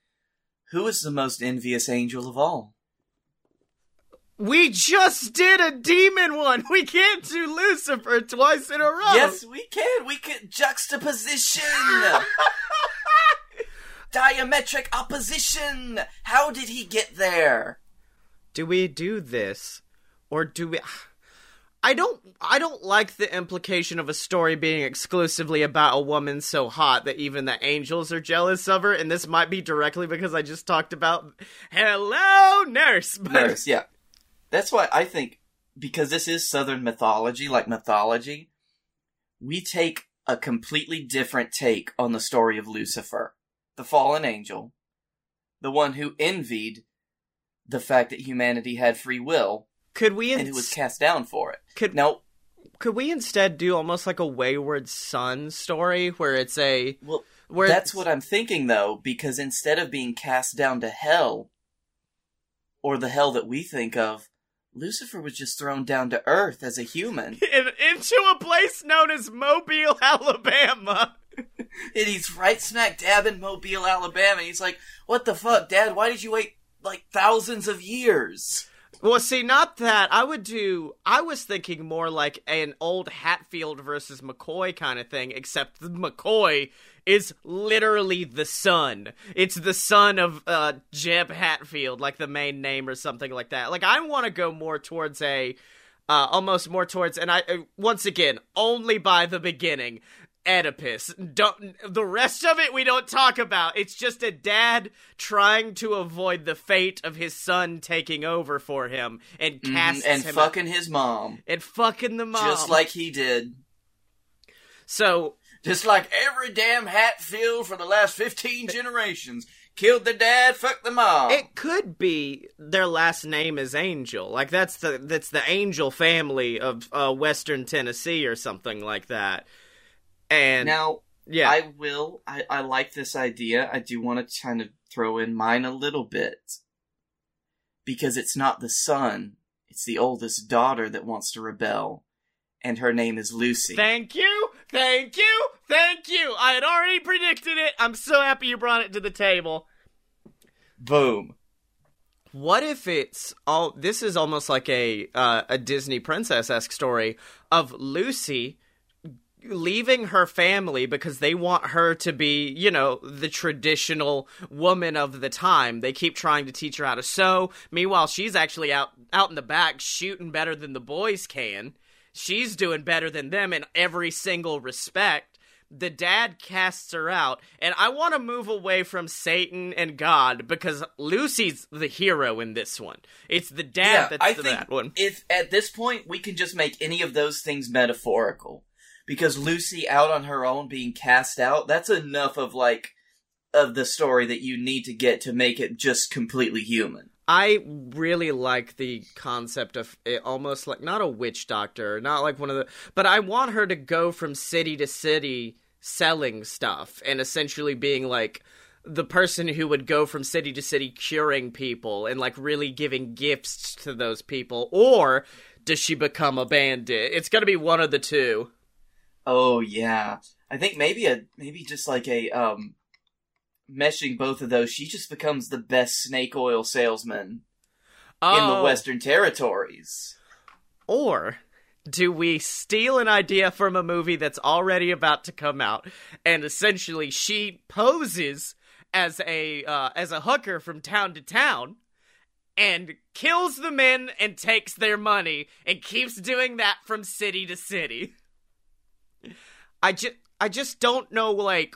who is the most envious angel of all? We just did a demon one. We can't do Lucifer twice in a row. Yes, we can. We can juxtaposition. Diametric opposition. How did he get there? do we do this or do we I don't I don't like the implication of a story being exclusively about a woman so hot that even the angels are jealous of her and this might be directly because I just talked about hello nurse but Nurse, yeah. That's why I think because this is Southern mythology, like mythology, we take a completely different take on the story of Lucifer, the fallen angel, the one who envied the fact that humanity had free will could we and who was cast down for it. could Now, could we instead do almost like a wayward son story where it's a well, where that's what I'm thinking though, because instead of being cast down to hell, or the hell that we think of, Lucifer was just thrown down to earth as a human. in, into a place known as Mobile, Alabama. and he's right smack dab in Mobile, Alabama. And he's like, "What the fuck, Dad? Why did you wait like thousands of years?" Well, see, not that. I would do. I was thinking more like an old Hatfield versus McCoy kind of thing, except McCoy is literally the son. It's the son of uh, Jeb Hatfield, like the main name or something like that. Like, I want to go more towards a. Uh, almost more towards, and I uh, once again only by the beginning. Oedipus. Don't the rest of it we don't talk about. It's just a dad trying to avoid the fate of his son taking over for him and casts Mm-hmm. and him fucking his mom, and fucking the mom. just like he did. so Just like every damn Hatfield for the last 15 generations. Killed the dad, fucked the mom. it could be their last name is Angel. Like that's the that's the Angel family of uh, Western Tennessee or something like that. And now, yeah, I will. I, I like this idea. I do want to kind of throw in mine a little bit. Because it's not the son, it's the oldest daughter that wants to rebel. And her name is Lucy. Thank you, thank you, thank you. I had already predicted it. I'm so happy you brought it to the table. Boom. What if it's all? This is almost like a uh, a Disney princess esque story of Lucy leaving her family because they want her to be, you know, the traditional woman of the time. They keep trying to teach her how to sew. Meanwhile, she's actually out out in the back shooting better than the boys can. She's doing better than them in every single respect. The dad casts her out, and I want to move away from Satan and God because Lucy's the hero in this one. It's the dad yeah, that's I the think bad one. if at this point we can just make any of those things metaphorical, because Lucy out on her own being cast out, that's enough of like of the story that you need to get to make it just completely human. I really like the concept of it almost like not a witch doctor, not like one of the, but I want her to go from city to city selling stuff and essentially being like the person who would go from city to city curing people and like really giving gifts to those people. Or does she become a bandit? It's going to be one of the two. Oh yeah, I think maybe a maybe just like a um meshing both of those, she just becomes the best snake oil salesman in the Oh. Western Territories. Or do we steal an idea from a movie that's already about to come out and essentially she poses as a uh, as a hooker from town to town and kills the men and takes their money and keeps doing that from city to city. I just I just don't know like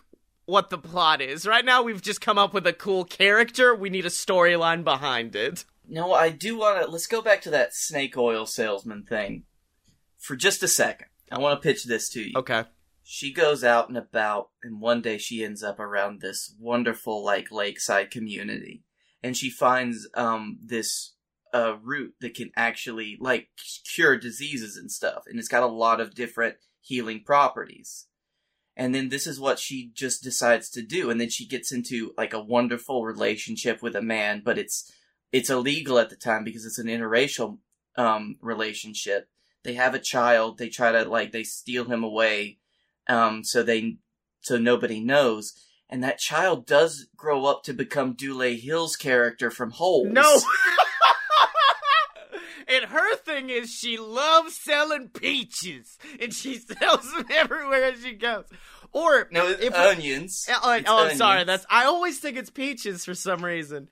what the plot is. Right now we've just come up with a cool character. We need a storyline behind it. No, I do want to. Let's go back to that snake oil salesman thing for just a second. I want to pitch this to you. Okay. She goes out and about, and one day she ends up around this wonderful, like, lakeside community. And she finds, um, this, uh, root that can actually, like, cure diseases and stuff. And it's got a lot of different healing properties. And then this is what she just decides to do. And then she gets into, like, a wonderful relationship with a man, but it's, it's illegal at the time because it's an interracial, um, relationship. They have a child. They try to, like, they steal him away um, so they so nobody knows. And that child does grow up to become Dule Hill's character from Holes. No. her thing is she loves selling peaches, and she sells them everywhere as she goes. Or no, if onions. oh, oh, It's I'm sorry. That's I always think it's peaches for some reason.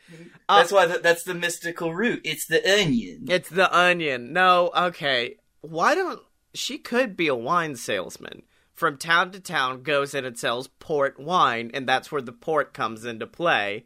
Uh, that's why th- that's the mystical root. It's the onion. It's the onion. No, okay. Why don't she could be a wine salesman? From town to town, goes in and sells port wine, and that's where the port comes into play.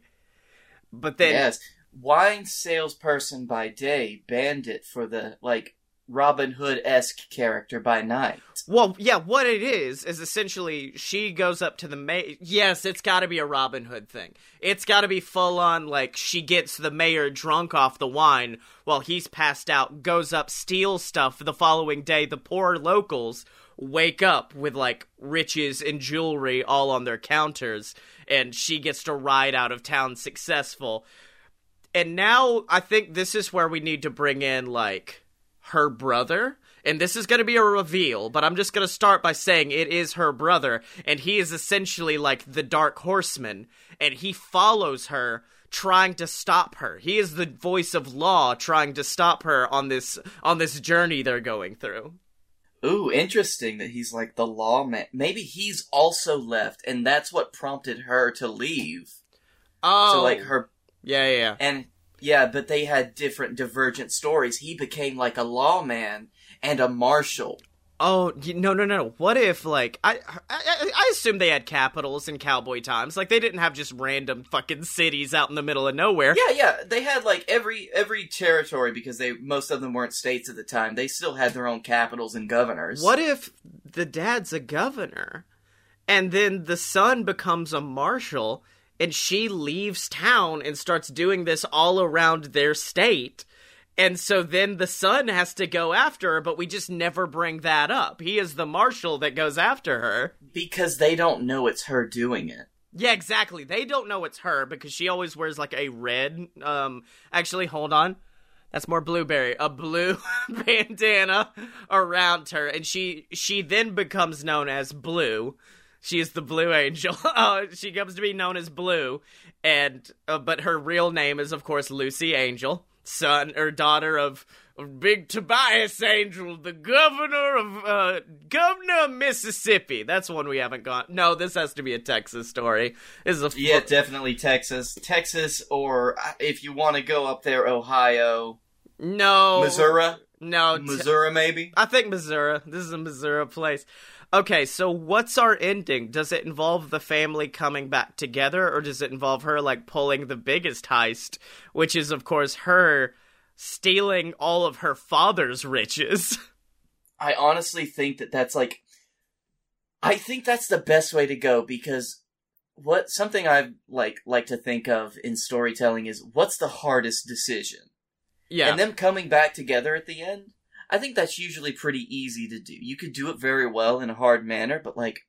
But then yes, wine salesperson by day, bandit for the like Robin Hood esque character by night. Well, yeah, what it is is essentially she goes up to the mayor. Yes, it's got to be a Robin Hood thing. It's got to be full on like she gets the mayor drunk off the wine while he's passed out, goes up, steals stuff. The following day, the poor locals wake up with like riches and jewelry all on their counters, and she gets to ride out of town successful. And now I think this is where we need to bring in like her brother. And this is going to be a reveal, but I'm just going to start by saying it is her brother, and he is essentially like the Dark Horseman, and he follows her trying to stop her. He is the voice of law trying to stop her on this on this journey they're going through. Ooh, interesting that he's like the lawman. Maybe he's also left, and that's what prompted her to leave. Oh, So like oh. her yeah, yeah, yeah. And yeah, but they had different divergent stories. He became like a lawman and a marshal. Oh no no no! What if like I, I I assume they had capitals in cowboy times? Like they didn't have just random fucking cities out in the middle of nowhere. Yeah, yeah, they had like every every territory because they most of them weren't states at the time. They still had their own capitals and governors. What if the dad's a governor, and then the son becomes a marshal, and she leaves town and starts doing this all around their state? And so then the son has to go after her, but we just never bring that up. He is the marshal that goes after her. Because they don't know it's her doing it. Yeah, exactly. They don't know it's her because she always wears like a red. Um, actually, hold on. That's more blueberry. A blue bandana around her, and she she then becomes known as Blue. She is the Blue Angel. Uh, she comes to be known as Blue, and uh, but her real name is of course Lucy Angel, son or daughter of, Big Tobias Angel, the governor of uh, governor of Mississippi. That's one we haven't got. No, this has to be a Texas story. This is a Yeah, definitely Texas. Texas, or uh, if you want to go up there, Ohio, no Missouri, No, te- Missouri, maybe. I think Missouri. This is a Missouri place. Okay, so what's our ending? Does it involve the family coming back together, or does it involve her like pulling the biggest heist, which is of course her stealing all of her father's riches? I honestly think that that's like, I think that's the best way to go because what something I like like to think of in storytelling is what's the hardest decision, Yeah, and them coming back together at the end. I think that's usually pretty easy to do. You could do it very well in a hard manner, but like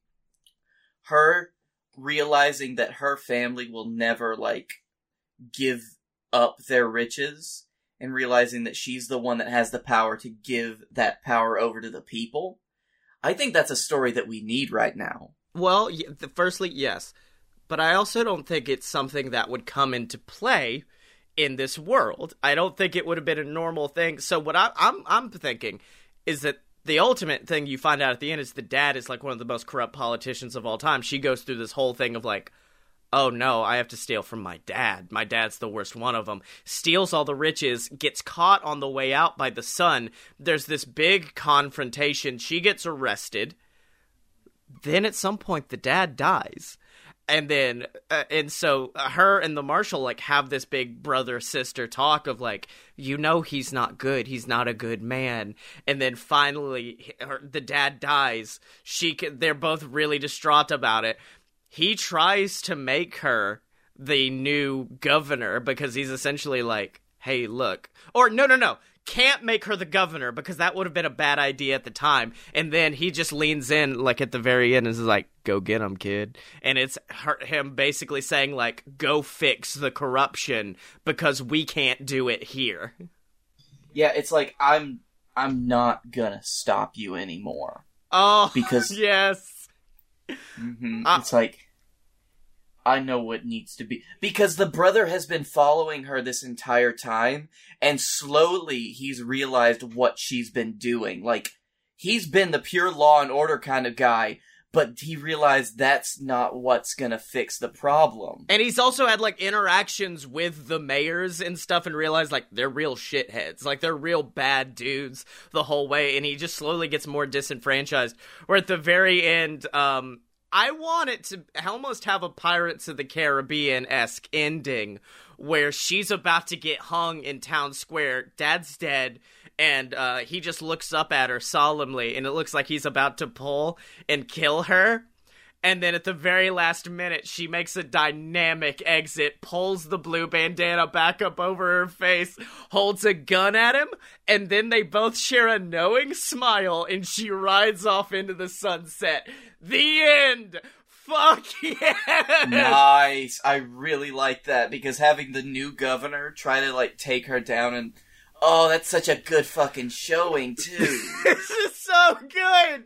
her realizing that her family will never like give up their riches and realizing that she's the one that has the power to give that power over to the people. I think that's a story that we need right now. Well, firstly, yes, but I also don't think it's something that would come into play in this world. I don't think it would have been a normal thing. So what I, I'm I'm thinking is that the ultimate thing you find out at the end is the dad is like one of the most corrupt politicians of all time. She goes through this whole thing of like, oh no, I have to steal from my dad. My dad's the worst one of them. Steals all the riches, gets caught on the way out by the son. There's this big confrontation. She gets arrested then at some point the dad dies and then uh, and so uh, her and the marshal like have this big brother sister talk of like you know he's not good. He's not a good man. And then finally her, the dad dies. She can, they're both really distraught about it. He tries to make her the new governor because he's essentially like hey look. Or no no no can't make her the governor because that would have been a bad idea at the time. And then he just leans in like at the very end and is like, "Go get him, kid." And it's her, him basically saying like, "Go fix the corruption because we can't do it here." Yeah, it's like I'm I'm not gonna stop you anymore. Oh, Because- yes, hmm Uh, it's like I know what needs to be because the brother has been following her this entire time, and slowly he's realized what she's been doing. Like he's been the pure law and order kind of guy, but he realized that's not what's gonna fix the problem. and he's also had like interactions with the mayors and stuff, and realized like they're real shitheads, like they're real bad dudes the whole way, and he just slowly gets more disenfranchised. Where at the very end, um, I want it to almost have a Pirates of the Caribbean esque ending where she's about to get hung in town square, dad's dead, and uh, he just looks up at her solemnly, and it looks like he's about to pull and kill her. And then at the very last minute, she makes a dynamic exit, pulls the blue bandana back up over her face, holds a gun at him, and then they both share a knowing smile, and she rides off into the sunset. The end! Fuck yeah! Nice. I really like that because having the new governor try to like take her down and oh, that's such a good fucking showing too. this is so good!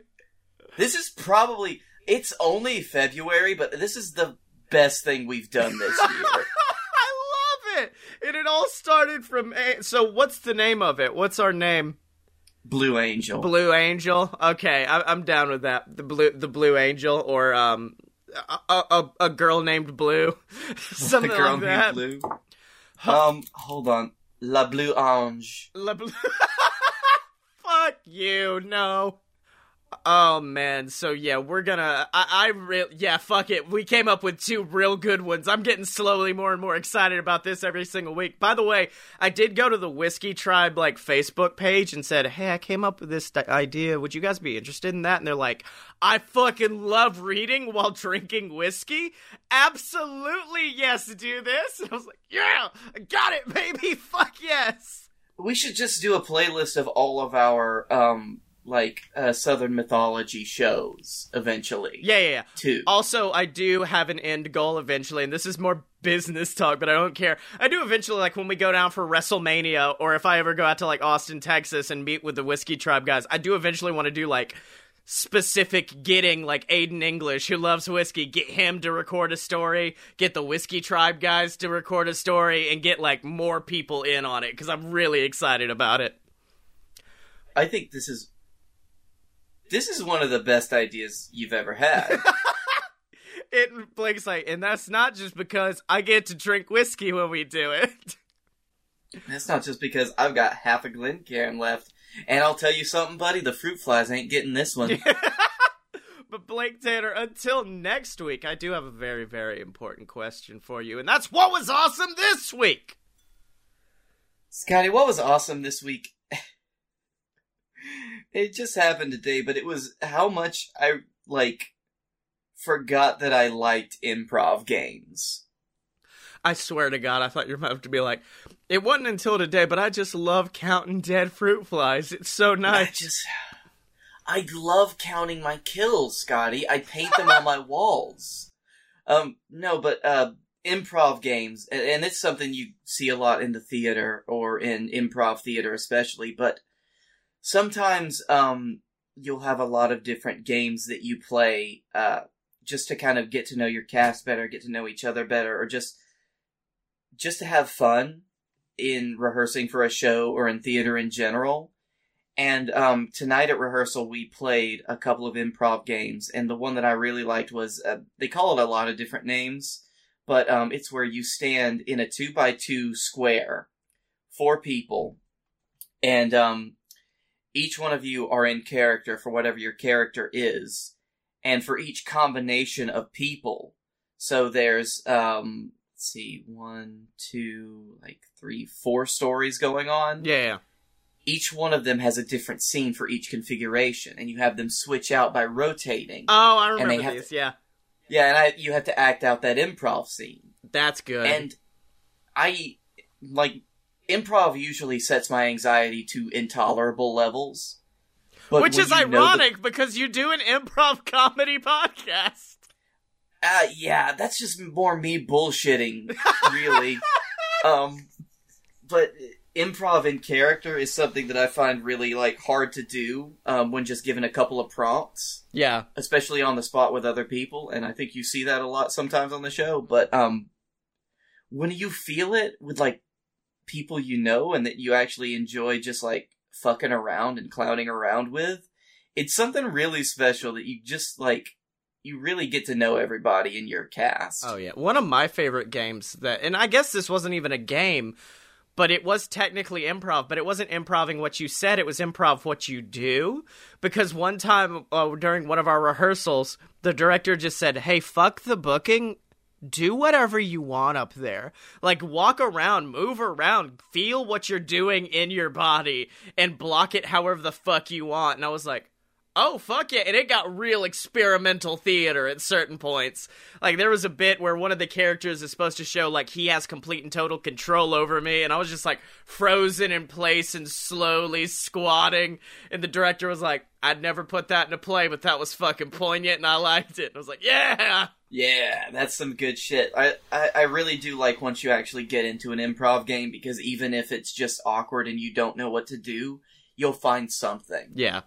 this is probably it's only February, but this is the best thing we've done this year. I love it! And it all started from. A- so, what's the name of it? What's our name? Blue Angel. Blue Angel. Okay, I, I'm down with that. The blue, the Blue Angel, or um, a, a, a girl named Blue, something the girl like that. named Blue. Um, hold on. La Blue Ange. La Blue. Fuck you, no. Oh man, so yeah, we're gonna. I, I real yeah, fuck it. We came up with two real good ones. I'm getting slowly more and more excited about this every single week. By the way, I did go to the Whiskey Tribe like Facebook page and said, "Hey, I came up with this idea. Would you guys be interested in that?" And they're like, "I fucking love reading while drinking whiskey. Absolutely, yes, do this." And I was like, "Yeah, I got it, baby. Fuck yes." We should just do a playlist of all of our um like uh, Southern mythology shows eventually. Yeah, yeah, yeah. Too. Also, I do have an end goal eventually, and this is more business talk, but I don't care. I do eventually, like when we go down for WrestleMania, or if I ever go out to like Austin, Texas, and meet with the Whiskey Tribe guys, I do eventually want to do like specific getting like Aiden English who loves whiskey, get him to record a story, get the Whiskey Tribe guys to record a story and get like more people in on it cuz I'm really excited about it. I think this is this is one of the best ideas you've ever had. it Blake's like, and that's not just because I get to drink whiskey when we do it. That's not just because I've got half a Glencairn left. And I'll tell you something, buddy, the fruit flies ain't getting this one. but Blake Tanner, until next week, I do have a very, very important question for you, and that's what was awesome this week? Scottye, what was awesome this week? It just happened today, but it was how much I, like, forgot that I liked improv games. I swear to God, I thought you were about to be like, it wasn't until today, but I just love counting dead fruit flies. It's so nice. I just, I love counting my kills, Scottye. I paint them on my walls. Um, no, but uh, improv games, and, and it's something you see a lot in the theater or in improv theater, especially. But sometimes, um, you'll have a lot of different games that you play, uh, just to kind of get to know your cast better, get to know each other better, or just just to have fun in rehearsing for a show or in theater in general. And um, tonight at rehearsal, we played a couple of improv games, and the one that I really liked was uh, they call it a lot of different names, but um, it's where you stand in a two by two square, four people, and um, each one of you are in character for whatever your character is, and for each combination of people. So there's um, let's see, one, two, like three, four stories going on. Yeah, yeah. Each one of them has a different scene for each configuration, and you have them switch out by rotating. Oh, I remember these. To, yeah, yeah, and I you have to act out that improv scene. That's good. And I like improv usually sets my anxiety to intolerable levels. Which is ironic the... because you do an improv comedy podcast. Uh, yeah, that's just more me bullshitting, really. um, but improv in character is something that I find really like hard to do um, when just given a couple of prompts. Yeah, especially on the spot with other people, and I think you see that a lot sometimes on the show. But um, when you feel it with like people you know and that you actually enjoy just like fucking around and clowning around with, it's something really special that you just like you really get to know everybody in your cast. Oh yeah, one of my favorite games that, and I guess this wasn't even a game, but it was technically improv. But it wasn't improving what you said; it was improv what you do. Because one time uh, during one of our rehearsals, the director just said, "Hey, fuck the blocking." Do whatever you want up there. Like, walk around, move around, feel what you're doing in your body, and block it however the fuck you want. And I was like, oh fuck yeah and it got real experimental theater at certain points like there was a bit where one of the characters is supposed to show like he has complete and total control over me and i was just like frozen in place and slowly squatting and the director was like i'd never put that into play but that was fucking poignant and i liked it and i was like yeah yeah, that's some good shit. I, I, I really do like once you actually get into an improv game because even if it's just awkward and you don't know what to do, you'll find something. Yeah.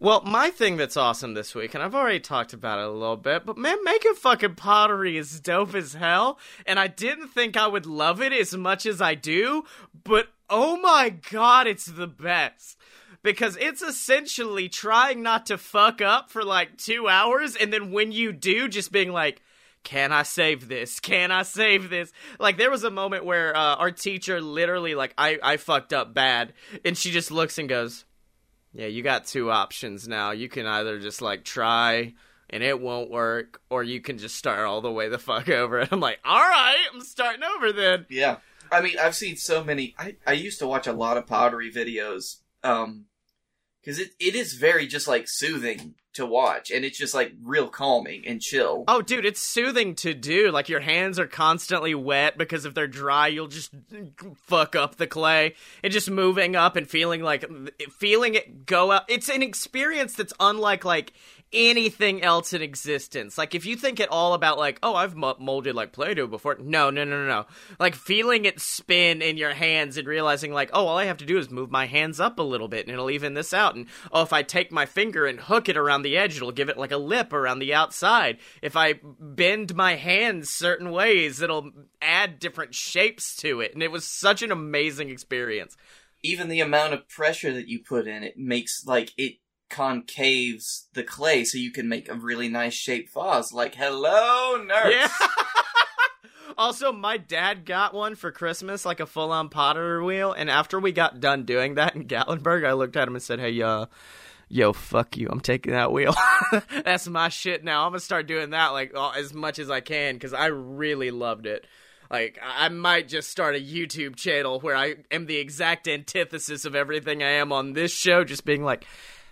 Well, my thing that's awesome this week, and I've already talked about it a little bit, but man, making fucking pottery is dope as hell. And I didn't think I would love it as much as I do, but oh my god, it's the best. Because it's essentially trying not to fuck up for like two hours, and then when you do, just being like, can I save this? Can I save this? Like there was a moment where uh, our teacher literally like I I fucked up bad, and she just looks and goes, yeah, you got two options now. You can either just like try and it won't work, or you can just start all the way the fuck over. And I'm like, all right, I'm starting over then. Yeah. I mean, I've seen so many. I, I used to watch a lot of pottery videos, um, because it, it is very just like soothing to watch, and it's just like real calming and chill. Oh, dude, it's soothing to do. Like your hands are constantly wet because if they're dry, you'll just fuck up the clay. And just moving up and feeling like feeling it go up. It's an experience that's unlike like anything else in existence. Like if you think at all about like, oh, I've molded like Play-Doh before. No, no, no, no, no. Like feeling it spin in your hands and realizing like, oh, all I have to do is move my hands up a little bit and it'll even this out. And oh, if I take my finger and hook it around the edge, it'll give it like a lip around the outside. If I bend my hands certain ways, it'll add different shapes to it. And it was such an amazing experience. Even the amount of pressure that you put in it makes like it concaves the clay so you can make a really nice shaped vase. Like, hello, nurse. Yeah. also, my dad got one for Christmas, like a full on potter wheel. And after we got done doing that in Gatlinburg, I looked at him and said, Hey, uh, yo, fuck you. I'm taking that wheel. That's my shit now. I'm gonna start doing that like as much as I can because I really loved it. Like, I might just start a YouTube channel where I am the exact antithesis of everything I am on this show, just being like,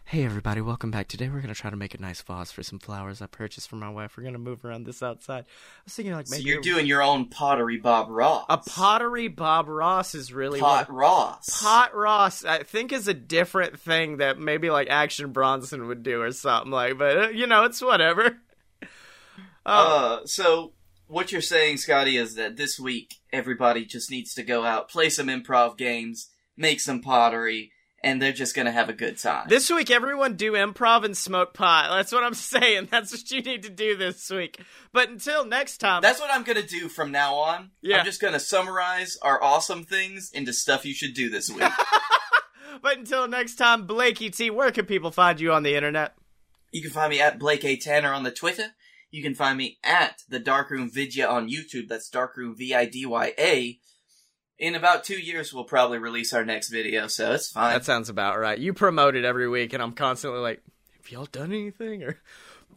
Hey everybody, welcome back. Today we're gonna try to make a nice vase for some flowers I purchased for my wife. We're gonna move around this outside. I was thinking like maybe so you're doing your own pottery Bob Ross. A pottery Bob Ross is really pot what... Ross. Pot Ross, I think, is a different thing that maybe like Action Bronson would do or something like. But uh, you know, it's whatever. Uh, so what you're saying, Scottye, is that this week everybody just needs to go out, play some improv games, make some pottery and they're just gonna have a good time. This week, everyone do improv and smoke pot. That's what I'm saying. That's what you need to do this week. But until next time, that's what I'm gonna do from now on. Yeah. I'm just gonna summarize our awesome things into stuff you should do this week. but until next time, Blakey T, where can people find you on the internet? You can find me at Blake A Tanner on the Twitter. You can find me at the Darkroom Vidya on YouTube. That's Darkroom V I D Y A in about two years we'll probably release our next video, so it's fine. That sounds about right. You promote it every week, and I'm constantly like, "Have y'all done anything?" Or,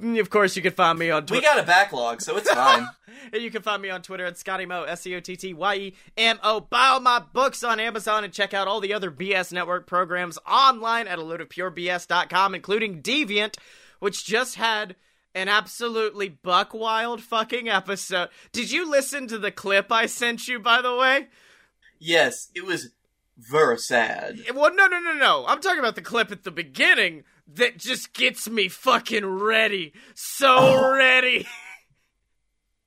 mm, of course, you can find me on. Twitter. We got a backlog, so it's fine. and you can find me on Twitter at Scottye Mo S C O T T Y E M O. Buy all my books on Amazon and check out all the other BS Network programs online at a load of purebs.com, including Deviant, which just had an absolutely buck wild fucking episode. Did you listen to the clip I sent you, by the way? Yes, it was very sad. Well, no, no, no, no. I'm talking about the clip at the beginning that just gets me fucking ready. So oh. ready.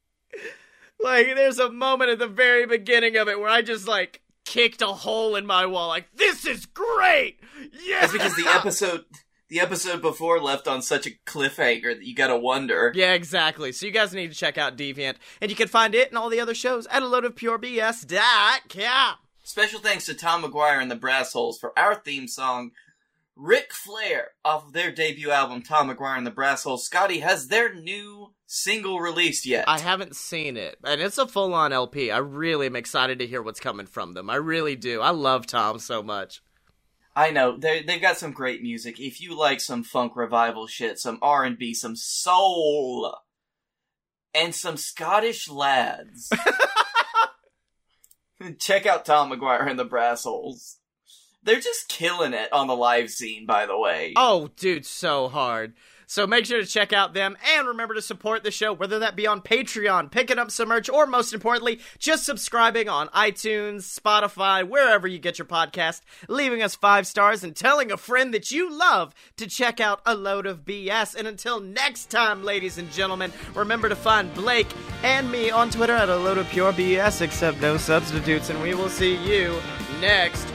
like, there's a moment at the very beginning of it where I just, like, kicked a hole in my wall. Like, this is great! Yeah! That's because the episode the episode before left on such a cliffhanger that you gotta wonder. Yeah, exactly. So you guys need to check out Deviant, and you can find it and all the other shows at a load of purebs.com. Special thanks to Tom McGuire and the Brass Holes for our theme song, Rick Flair, off of their debut album, Tom McGuire and the Brass Holes. Scottye, has their new single released yet? I haven't seen it, and it's a full on LP. I really am excited to hear what's coming from them. I really do. I love Tom so much. I know they they've got some great music. If you like some funk revival shit, some R and B, some soul, and some Scottish lads, check out Tom McGuire and the Brass Holes. They're just killing it on the live scene, by the way. Oh, dude, so hard. So make sure to check out them and remember to support the show, whether that be on Patreon, picking up some merch, or most importantly, just subscribing on iTunes, Spotify, wherever you get your podcast, leaving us five stars and telling a friend that you love to check out a load of BS. And until next time, ladies and gentlemen, remember to find Blake and me on Twitter at a load of pure BS, except no substitutes, and we will see you next